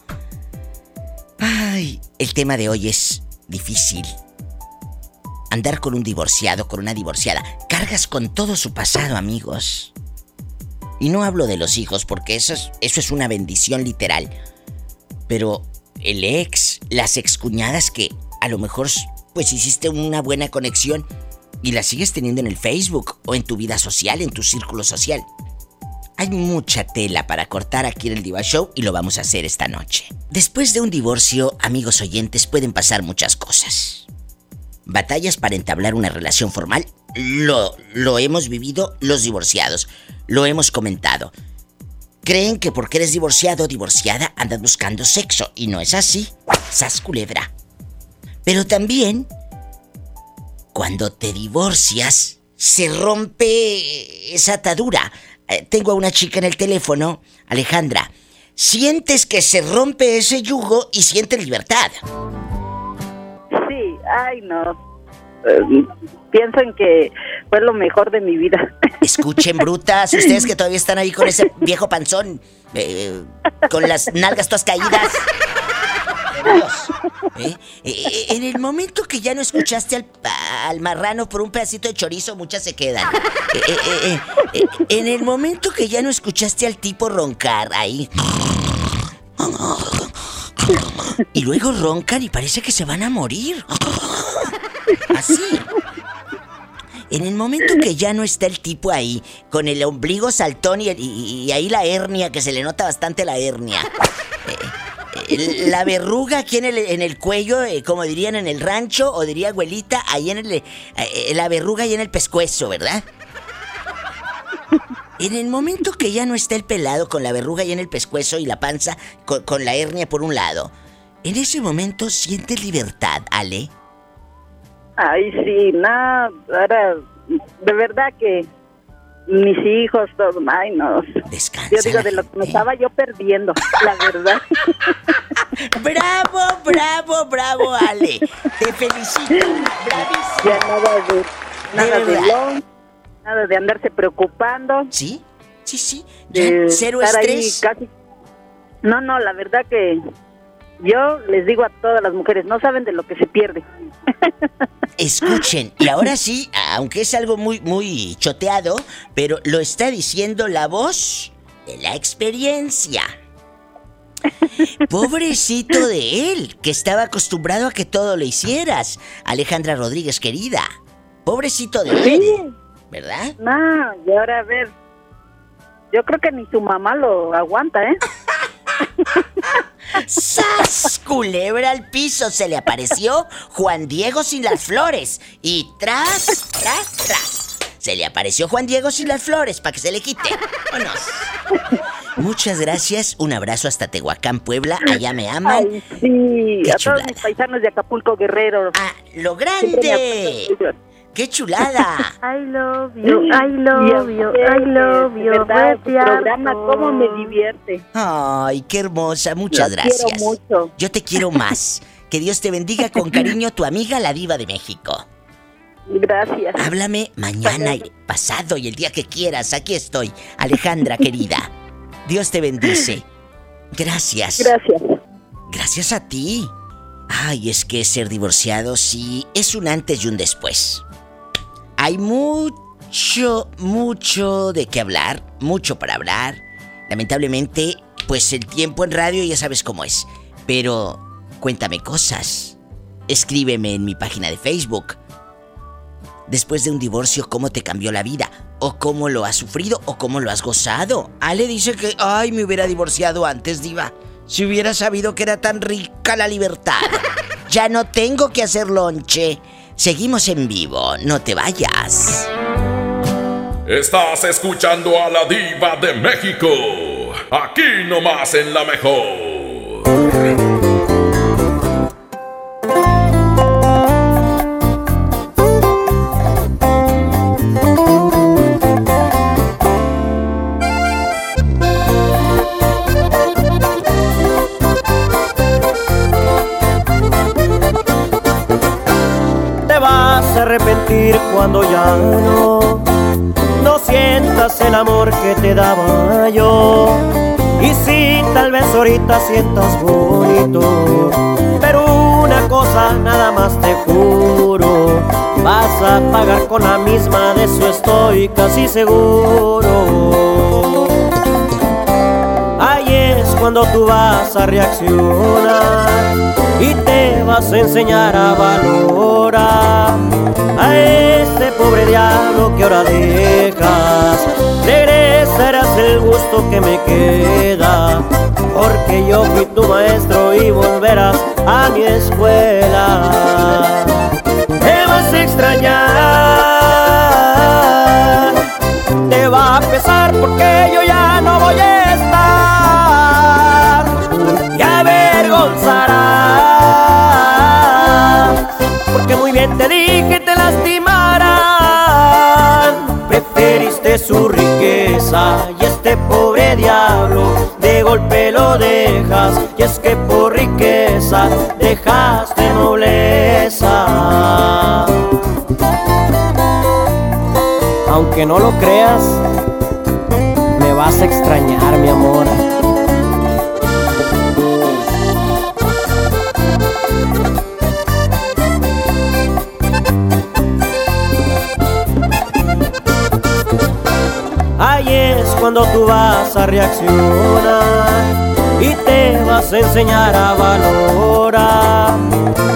Ay, el tema de hoy es difícil. Andar con un divorciado, con una divorciada. Cargas con todo su pasado, amigos. Y no hablo de los hijos porque eso es, eso es una bendición literal. Pero el ex, las excuñadas que a lo mejor pues hiciste una buena conexión y la sigues teniendo en el Facebook o en tu vida social, en tu círculo social. Hay mucha tela para cortar aquí en el Diva Show y lo vamos a hacer esta noche. Después de un divorcio, amigos oyentes, pueden pasar muchas cosas. Batallas para entablar una relación formal, lo, lo hemos vivido los divorciados, lo hemos comentado. Creen que porque eres divorciado o divorciada andas buscando sexo y no es así. Sas culebra. Pero también, cuando te divorcias, se rompe esa atadura. Eh, tengo a una chica en el teléfono, Alejandra. Sientes que se rompe ese yugo y sientes libertad. Sí, ay no. Pienso en que fue lo mejor de mi vida. Escuchen, brutas, ustedes que todavía están ahí con ese viejo panzón, eh, con las nalgas todas caídas. ¿Eh? Eh, En el momento que ya no escuchaste al, al marrano por un pedacito de chorizo, muchas se quedan. En el momento que ya no escuchaste al tipo roncar ahí. Y luego roncan y parece que se van a morir. Así. En el momento que ya no está el tipo ahí, con el ombligo saltón y, ahí la hernia, que se le nota bastante la hernia. Eh, eh, la verruga aquí en el, en el cuello, eh, como dirían en el rancho, o diría abuelita, ahí en el. la verruga ahí en el pescuezo, ¿verdad? En el momento que ya no está el pelado con la verruga ahí en el pescuezo y la panza con, con la hernia por un lado, en ese momento sientes libertad, Ale. Ay, sí, no, ahora, de verdad que mis hijos, todo, ay, no. Descansa. Yo digo, de lo que me estaba yo perdiendo, la verdad. ¡Bravo, bravo, bravo, Ale! ¡Te felicito! ¡Bravísimo! Ya nada de, nada de, long, nada de andarse preocupando. ¿Sí? Sí, sí. De cero estar ahí estrés. casi. No, no, la verdad que yo les digo a todas las mujeres, no saben de lo que se pierde. Escuchen, y ahora sí, aunque es algo muy, muy choteado, pero lo está diciendo la voz de la experiencia. Pobrecito de él, que estaba acostumbrado a que todo le hicieras. Alejandra Rodríguez, querida. Pobrecito de él. ¿Verdad? No, y ahora a ver, yo creo que ni su mamá lo aguanta, ¿eh? ¡Sas! Culebra al piso se le apareció Juan Diego sin las flores. Y tras, tras, tras. Se le apareció Juan Diego sin las flores para que se le quite. Vámonos. Muchas gracias. Un abrazo hasta Tehuacán, Puebla. Allá me aman. Ay, sí, Qué a todos mis paisanos de Acapulco Guerrero. ¡Ah, lo grande! ¡Qué chulada! I love you, I love you, I love you. ¿verdad? Programa, cómo me divierte. Ay, qué hermosa. Muchas Lo gracias. quiero mucho. Yo te quiero más. Que Dios te bendiga con cariño, tu amiga la diva de México. Gracias. Háblame mañana y pasado y el día que quieras. Aquí estoy, Alejandra querida. Dios te bendice. Gracias. Gracias. Gracias a ti. Ay, es que ser divorciado sí es un antes y un después. Hay mucho, mucho de qué hablar, mucho para hablar. Lamentablemente, pues el tiempo en radio ya sabes cómo es. Pero cuéntame cosas. Escríbeme en mi página de Facebook. Después de un divorcio, ¿cómo te cambió la vida? ¿O cómo lo has sufrido? ¿O cómo lo has gozado? Ale dice que, ay, me hubiera divorciado antes, diva. Si hubiera sabido que era tan rica la libertad. Ya no tengo que hacer lonche. Seguimos en vivo, no te vayas. Estás escuchando a la diva de México. Aquí nomás en la mejor. Ahorita sientas bonito, pero una cosa nada más te juro, vas a pagar con la misma, de eso estoy casi seguro. Ahí es cuando tú vas a reaccionar y te vas a enseñar a valorar a este pobre diablo que ahora dejas. Regresarás el gusto que me queda, porque yo fui tu maestro y volverás a mi escuela. Te vas a extrañar, te va a pesar porque yo ya no voy a estar. Y avergonzarás, porque muy bien te dije te lastimarán. Preferiste su riqueza y este pobre diablo golpe lo dejas. Y es que por riqueza dejaste nobleza. Aunque no lo creas, me vas a extrañar, mi amor. Ahí es cuando tú vas a reaccionar y te vas a enseñar a valorar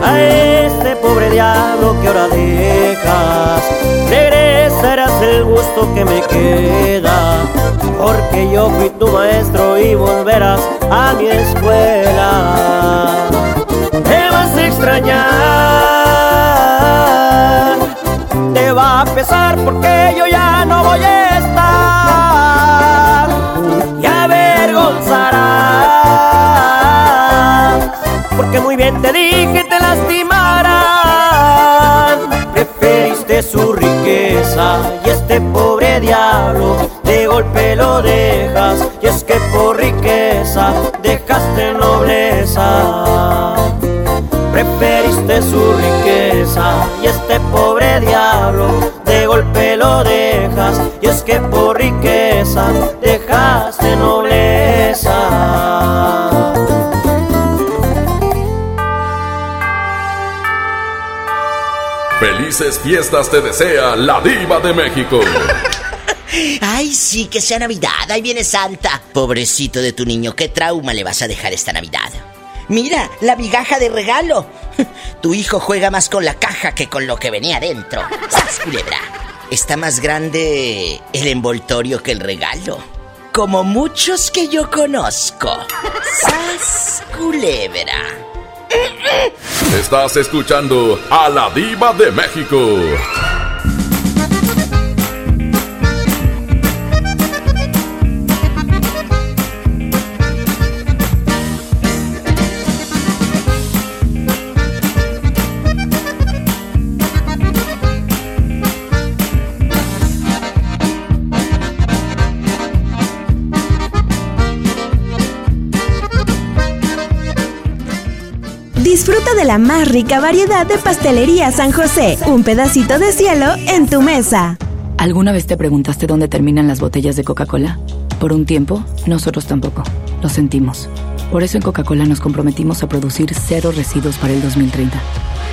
a este pobre diablo que ahora dejas. Regresarás el gusto que me queda, porque yo fui tu maestro y volverás a mi escuela. Te vas a extrañar, te va a pesar porque yo ya no voy a estar. Porque muy bien te dije te lastimarán. Preferiste su riqueza y este pobre diablo de golpe lo dejas. Y es que por riqueza dejaste nobleza. Preferiste su riqueza y este pobre diablo de golpe lo dejas. Y es que por riqueza dejaste nobleza. Felices fiestas te desea la diva de México. Ay, sí, que sea Navidad. Ahí viene Santa. Pobrecito de tu niño, ¿qué trauma le vas a dejar esta Navidad? Mira, la migaja de regalo. Tu hijo juega más con la caja que con lo que venía dentro. ¡Sas, culebra! Está más grande el envoltorio que el regalo. Como muchos que yo conozco. ¡Sas, culebra! Estás escuchando a la diva de México. De la más rica variedad de pastelería San José. Un pedacito de cielo en tu mesa. ¿Alguna vez te preguntaste dónde terminan las botellas de Coca-Cola? Por un tiempo, nosotros tampoco. Lo sentimos. Por eso en Coca-Cola nos comprometimos a producir cero residuos para el 2030.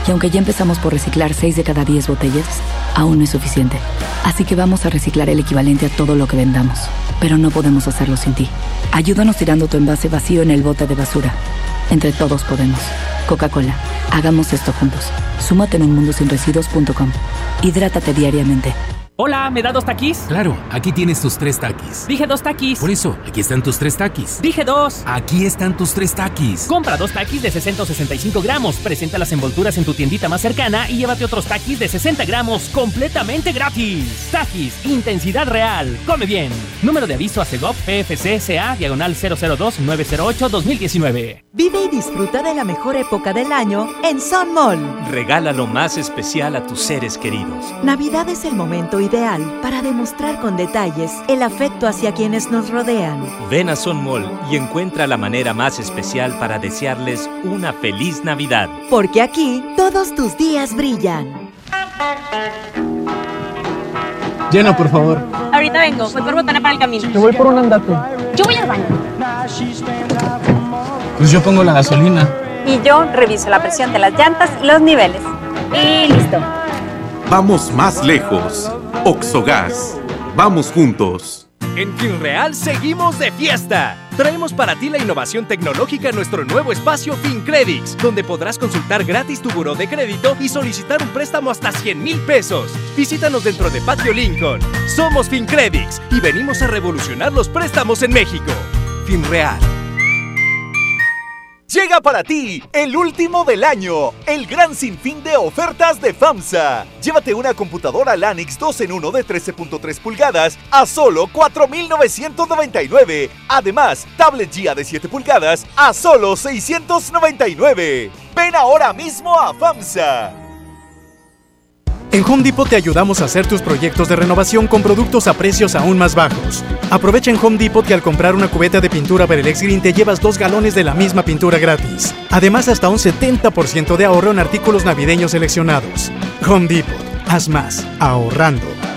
Y aunque ya empezamos por reciclar 6 de cada 10 botellas, aún no es suficiente. Así que vamos a reciclar el equivalente a todo lo que vendamos. Pero no podemos hacerlo sin ti. Ayúdanos tirando tu envase vacío en el bote de basura. Entre todos podemos. Coca-Cola, hagamos esto juntos. Súmate en unmundosinresiduos.com. Hidrátate diariamente. Hola, ¿me da dos taquis? Claro, aquí tienes tus tres taquis. Dije dos taquis. Por eso, aquí están tus tres taquis. Dije dos. Aquí están tus tres taquis. Compra dos taquis de 665 gramos, presenta las envolturas en tu tiendita más cercana y llévate otros taquis de 60 gramos completamente gratis. Taquis, intensidad real. Come bien. Número de aviso a CEGOP PFC CA, diagonal 002-908-2019. Vive y disfruta de la mejor época del año en Sun Mall. Regala lo más especial a tus seres queridos. Navidad es el momento ideal para demostrar con detalles el afecto hacia quienes nos rodean. Ven a Son Mall y encuentra la manera más especial para desearles una feliz Navidad. Porque aquí todos tus días brillan. Llena, por favor. Ahorita vengo, voy por botana para el camino. Yo voy por un andate. Yo voy al baño. Pues yo pongo la gasolina. Y yo reviso la presión de las llantas y los niveles. Y listo. Vamos más lejos. Oxogas. Vamos juntos. En FinReal seguimos de fiesta. Traemos para ti la innovación tecnológica en nuestro nuevo espacio FinCredits, donde podrás consultar gratis tu buró de crédito y solicitar un préstamo hasta 100 mil pesos. Visítanos dentro de Patio Lincoln. Somos FinCredits y venimos a revolucionar los préstamos en México. FinReal. Llega para ti el último del año, el gran sinfín de ofertas de FAMSA. Llévate una computadora Lanix 2 en 1 de 13.3 pulgadas a solo 4.999. Además, tablet GIA de 7 pulgadas a solo 699. Ven ahora mismo a FAMSA. En Home Depot te ayudamos a hacer tus proyectos de renovación con productos a precios aún más bajos. Aprovecha en Home Depot que al comprar una cubeta de pintura Perelex Green te llevas dos galones de la misma pintura gratis. Además, hasta un 70% de ahorro en artículos navideños seleccionados. Home Depot, haz más, ahorrando.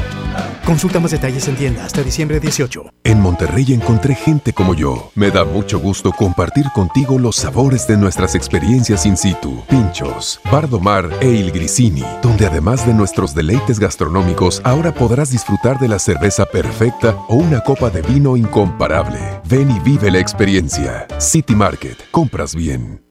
Consulta más detalles en tienda hasta diciembre 18. En Monterrey encontré gente como yo. Me da mucho gusto compartir contigo los sabores de nuestras experiencias in situ. Pinchos, Bardomar e Il Grisini, donde además de nuestros deleites gastronómicos, ahora podrás disfrutar de la cerveza perfecta o una copa de vino incomparable. Ven y vive la experiencia. City Market, compras bien.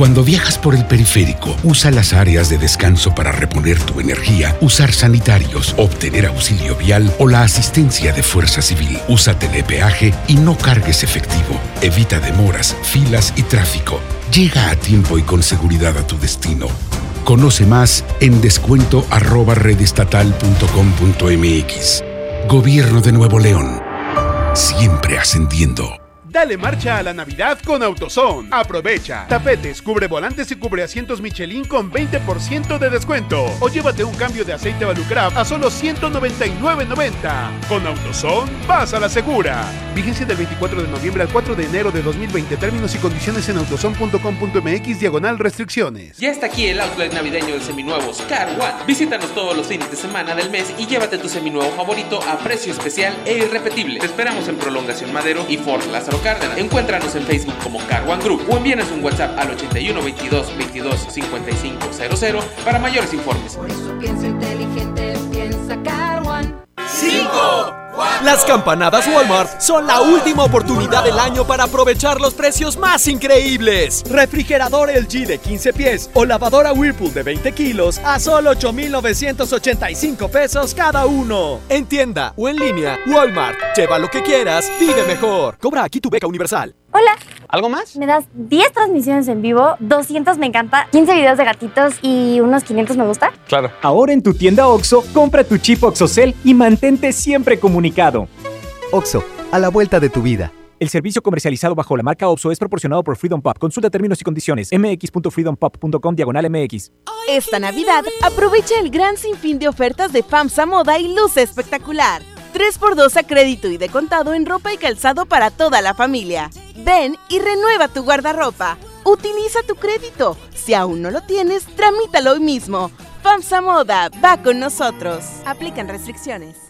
Cuando viajas por el periférico, usa las áreas de descanso para reponer tu energía, usar sanitarios, obtener auxilio vial o la asistencia de Fuerza Civil. Usa telepeaje y no cargues efectivo. Evita demoras, filas y tráfico. Llega a tiempo y con seguridad a tu destino. Conoce más en descuento. Gobierno de Nuevo León. Siempre ascendiendo. Dale marcha a la Navidad con AutoZone. Aprovecha. Tapetes, cubre volantes y cubre asientos Michelin con 20% de descuento. O llévate un cambio de aceite Valucraft a solo 199.90. Con AutoZone, vas a la segura. Vigencia del 24 de noviembre al 4 de enero de 2020. Términos y condiciones en autozone.com.mx diagonal restricciones. Ya está aquí el outlet navideño de seminuevos Car One. Visítanos todos los fines de semana del mes y llévate tu seminuevo favorito a precio especial e irrepetible. Te esperamos en Prolongación Madero y Fort Lázaro Cárdenas. Encuéntranos en Facebook como Car One Group o envíanos un WhatsApp al 81 22 22 55 00 para mayores informes. Piensa inteligente, piensa Car One. 5. Las campanadas Walmart son la última oportunidad del año para aprovechar los precios más increíbles. Refrigerador LG de 15 pies o lavadora Whirlpool de 20 kilos a solo 8,985 pesos cada uno. En tienda o en línea, Walmart. Lleva lo que quieras, vive mejor. Cobra aquí tu beca universal. Hola. ¿Algo más? Me das 10 transmisiones en vivo, 200 me encanta, 15 videos de gatitos y unos 500 me gusta. Claro. Ahora en tu tienda OXO, compra tu chip OXOCEL y mantente siempre comunicado. OXO, a la vuelta de tu vida. El servicio comercializado bajo la marca OPSO es proporcionado por Freedom Pop. Consulta términos y condiciones. mx.freedompop.com diagonal mx. Esta Navidad, aprovecha el gran sinfín de ofertas de FAMSA Moda y luce espectacular. 3x2 a crédito y de contado en ropa y calzado para toda la familia. Ven y renueva tu guardarropa. Utiliza tu crédito. Si aún no lo tienes, tramítalo hoy mismo. FAMSA Moda va con nosotros. Aplican restricciones.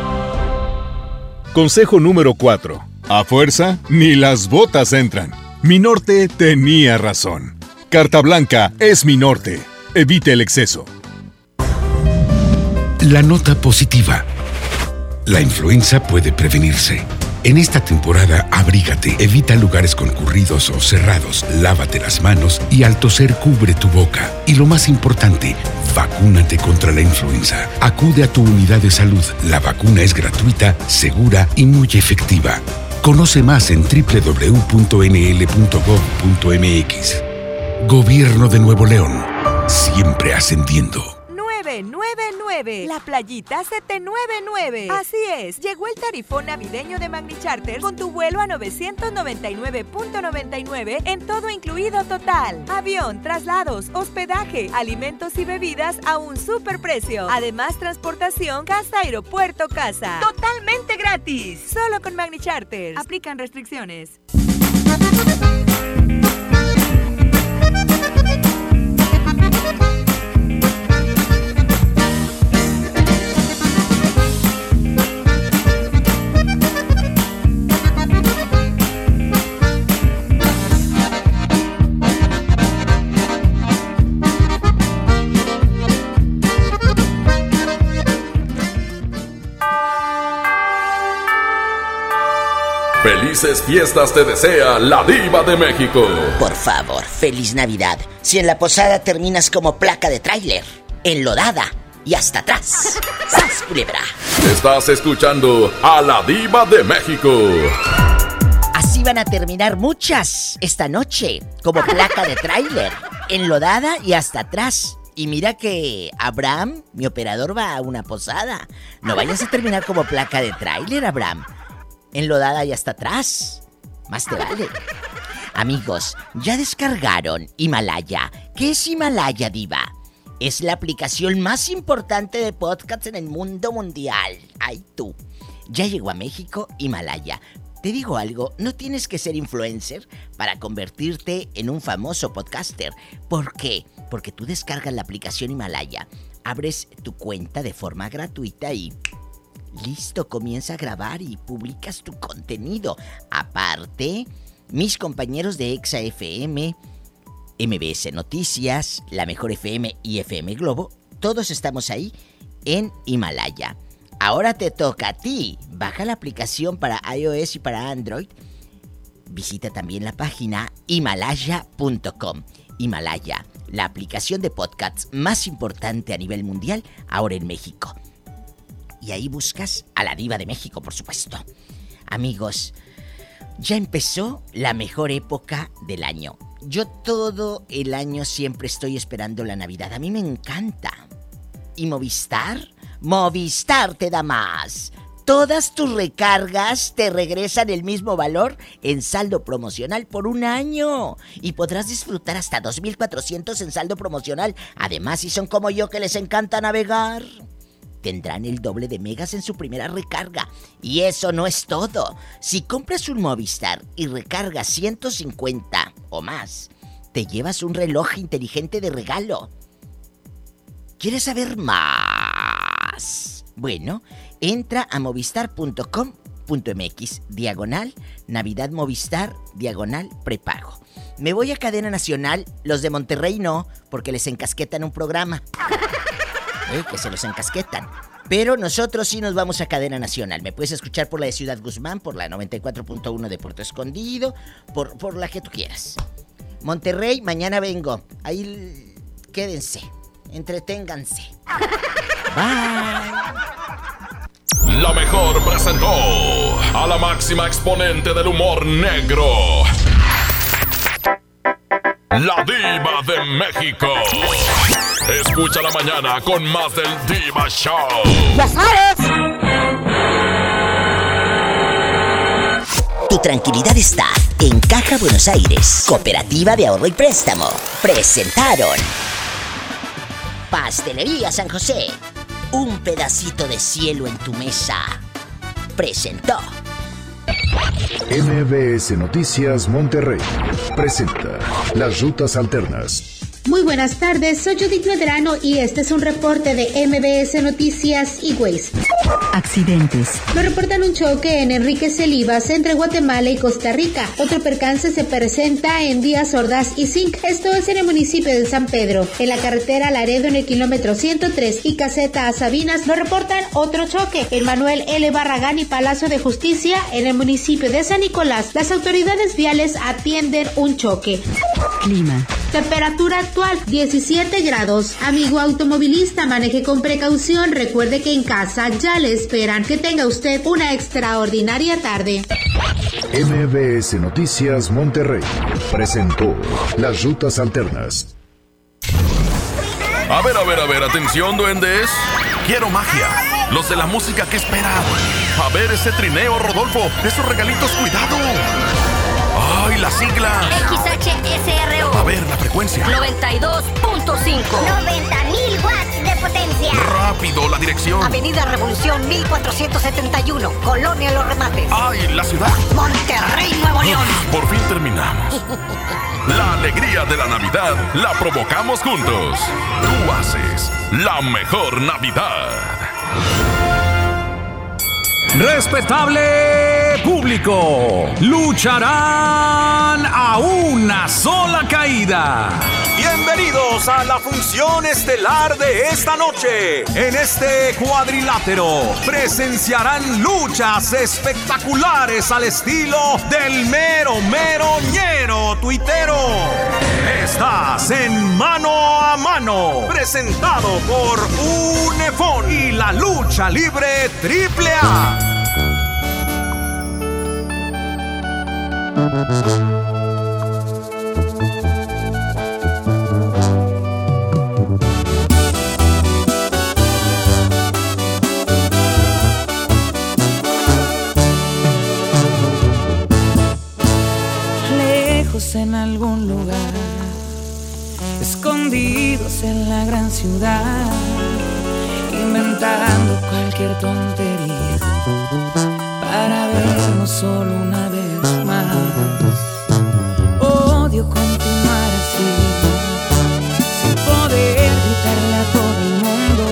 Consejo número 4. A fuerza, ni las botas entran. Mi norte tenía razón. Carta Blanca es mi norte. Evite el exceso. La nota positiva. La influenza puede prevenirse. En esta temporada, abrígate, evita lugares concurridos o cerrados, lávate las manos y al toser cubre tu boca. Y lo más importante, vacúnate contra la influenza. Acude a tu unidad de salud. La vacuna es gratuita, segura y muy efectiva. Conoce más en www.nl.gov.mx. Gobierno de Nuevo León. Siempre ascendiendo. 999. La playita 799. Así es, llegó el tarifón navideño de Magni Charter con tu vuelo a 999.99 en todo incluido total. Avión, traslados, hospedaje, alimentos y bebidas a un superprecio. Además, transportación casa aeropuerto casa. Totalmente gratis. Solo con Magni Charter. Aplican restricciones. Felices fiestas te desea la diva de México. Por favor, feliz Navidad. Si en la posada terminas como placa de tráiler, enlodada y hasta atrás. ¡Sas, culebra! Estás escuchando a la diva de México. Así van a terminar muchas esta noche, como placa de tráiler, enlodada y hasta atrás. Y mira que Abraham, mi operador, va a una posada. No vayas a terminar como placa de tráiler, Abraham enlodada y hasta atrás. Más te vale. Amigos, ya descargaron Himalaya. ¿Qué es Himalaya, Diva? Es la aplicación más importante de podcasts en el mundo mundial. Ay, tú. Ya llegó a México Himalaya. Te digo algo, no tienes que ser influencer para convertirte en un famoso podcaster. ¿Por qué? Porque tú descargas la aplicación Himalaya, abres tu cuenta de forma gratuita y listo, comienza a grabar y publicas tu contenido. Aparte, mis compañeros de Exa FM, MBS Noticias, La Mejor FM y FM Globo, todos estamos ahí en Himalaya. Ahora te toca a ti. Baja la aplicación para iOS y para Android. Visita también la página himalaya.com. Himalaya, la aplicación de podcasts más importante a nivel mundial ahora en México y ahí buscas a la diva de México, por supuesto. Amigos, ya empezó la mejor época del año. Yo todo el año siempre estoy esperando la Navidad. A mí me encanta. ¿Y Movistar? Movistar te da más. Todas tus recargas te regresan el mismo valor en saldo promocional por un año. Y podrás disfrutar hasta 2.400 en saldo promocional. Además, si son como yo que les encanta navegar tendrán el doble de megas en su primera recarga. Y eso no es todo. Si compras un Movistar y recargas 150 o más, te llevas un reloj inteligente de regalo. ¿Quieres saber más? Bueno, entra a movistar.com.mx, diagonal, Navidad Movistar, diagonal, prepago. Me voy a cadena nacional, los de Monterrey no, porque les encasquetan un programa. ¿eh? que se los encasquetan. Pero nosotros sí nos vamos a cadena nacional. Me puedes escuchar por la de Ciudad Guzmán, por la 94.1 de Puerto Escondido, por, por la que tú quieras. Monterrey, mañana vengo. Ahí quédense, entreténganse. Bye. La mejor presentó a la máxima exponente del humor negro. La diva de México. Escucha la mañana con más del Diva Show. ¡Ya sabes! Tu tranquilidad está en Caja Buenos Aires, Cooperativa de Ahorro y Préstamo. Presentaron Pastelería San José. Un pedacito de cielo en tu mesa. Presentó. MBS Noticias Monterrey presenta Las Rutas Alternas. Muy buenas tardes, soy Judith Medrano y este es un reporte de MBS Noticias y Waze. Accidentes. Nos reportan un choque en Enrique Celivas entre Guatemala y Costa Rica. Otro percance se presenta en Díaz Ordaz y Zinc. Esto es en el municipio de San Pedro. En la carretera Laredo en el kilómetro 103 y Caseta a Sabinas nos reportan otro choque en Manuel L. Barragán y Palacio de Justicia en el municipio de San Nicolás. Las autoridades viales atienden un choque. Clima. Temperatura actual 17 grados. Amigo automovilista, maneje con precaución. Recuerde que en casa ya le esperan. Que tenga usted una extraordinaria tarde. MBS Noticias Monterrey presentó Las Rutas Alternas. A ver, a ver, a ver, atención, duendes. Quiero magia. Los de la música que esperan. A ver ese trineo, Rodolfo. Esos regalitos, cuidado. ¡Ay, las siglas! XHSRO. A ver, la frecuencia. 92.5. 90.000 watts de potencia. Rápido, la dirección. Avenida Revolución 1471. Colonia Los Remates. ¡Ay, la ciudad! Monterrey, Nuevo León. Por fin terminamos. La alegría de la Navidad la provocamos juntos. Tú haces la mejor Navidad. Respetable público, lucharán a una sola caída. Bienvenidos a la función estelar de esta noche. En este cuadrilátero presenciarán luchas espectaculares al estilo del mero mero ñero tuitero. Estás en mano a mano, presentado por Unefón y la lucha libre triple A. en algún lugar, escondidos en la gran ciudad, inventando cualquier tontería para vernos solo una vez más. Continuar así, sin poder gritarle a todo el mundo.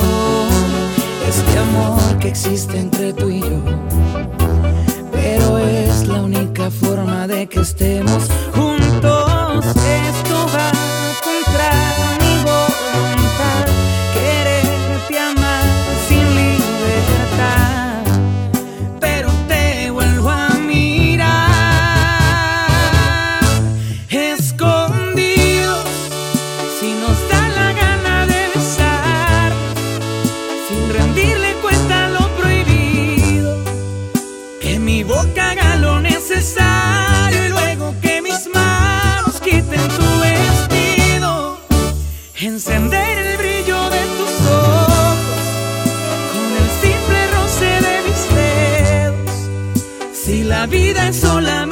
Este amor que existe entre tú y yo. Pero es la única forma de que estemos juntos. Mi boca haga lo necesario y luego que mis manos quiten tu vestido. Encender el brillo de tus ojos con el simple roce de mis dedos. Si la vida es solamente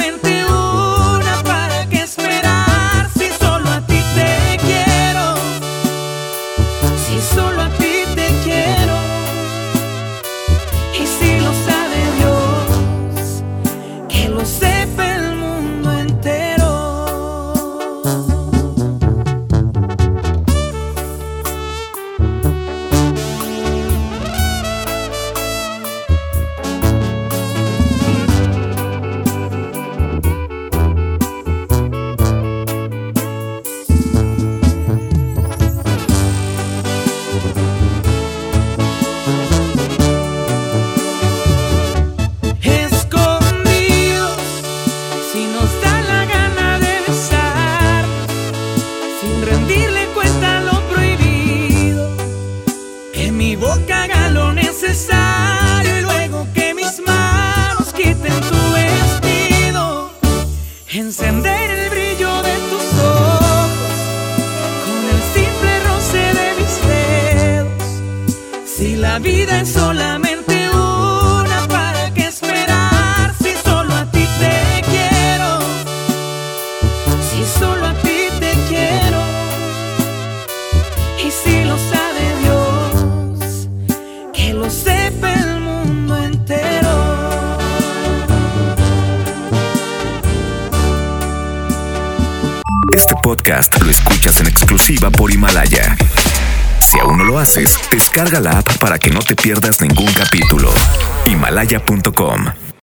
descarga la app para que no te pierdas ningún capítulo. Himalaya.com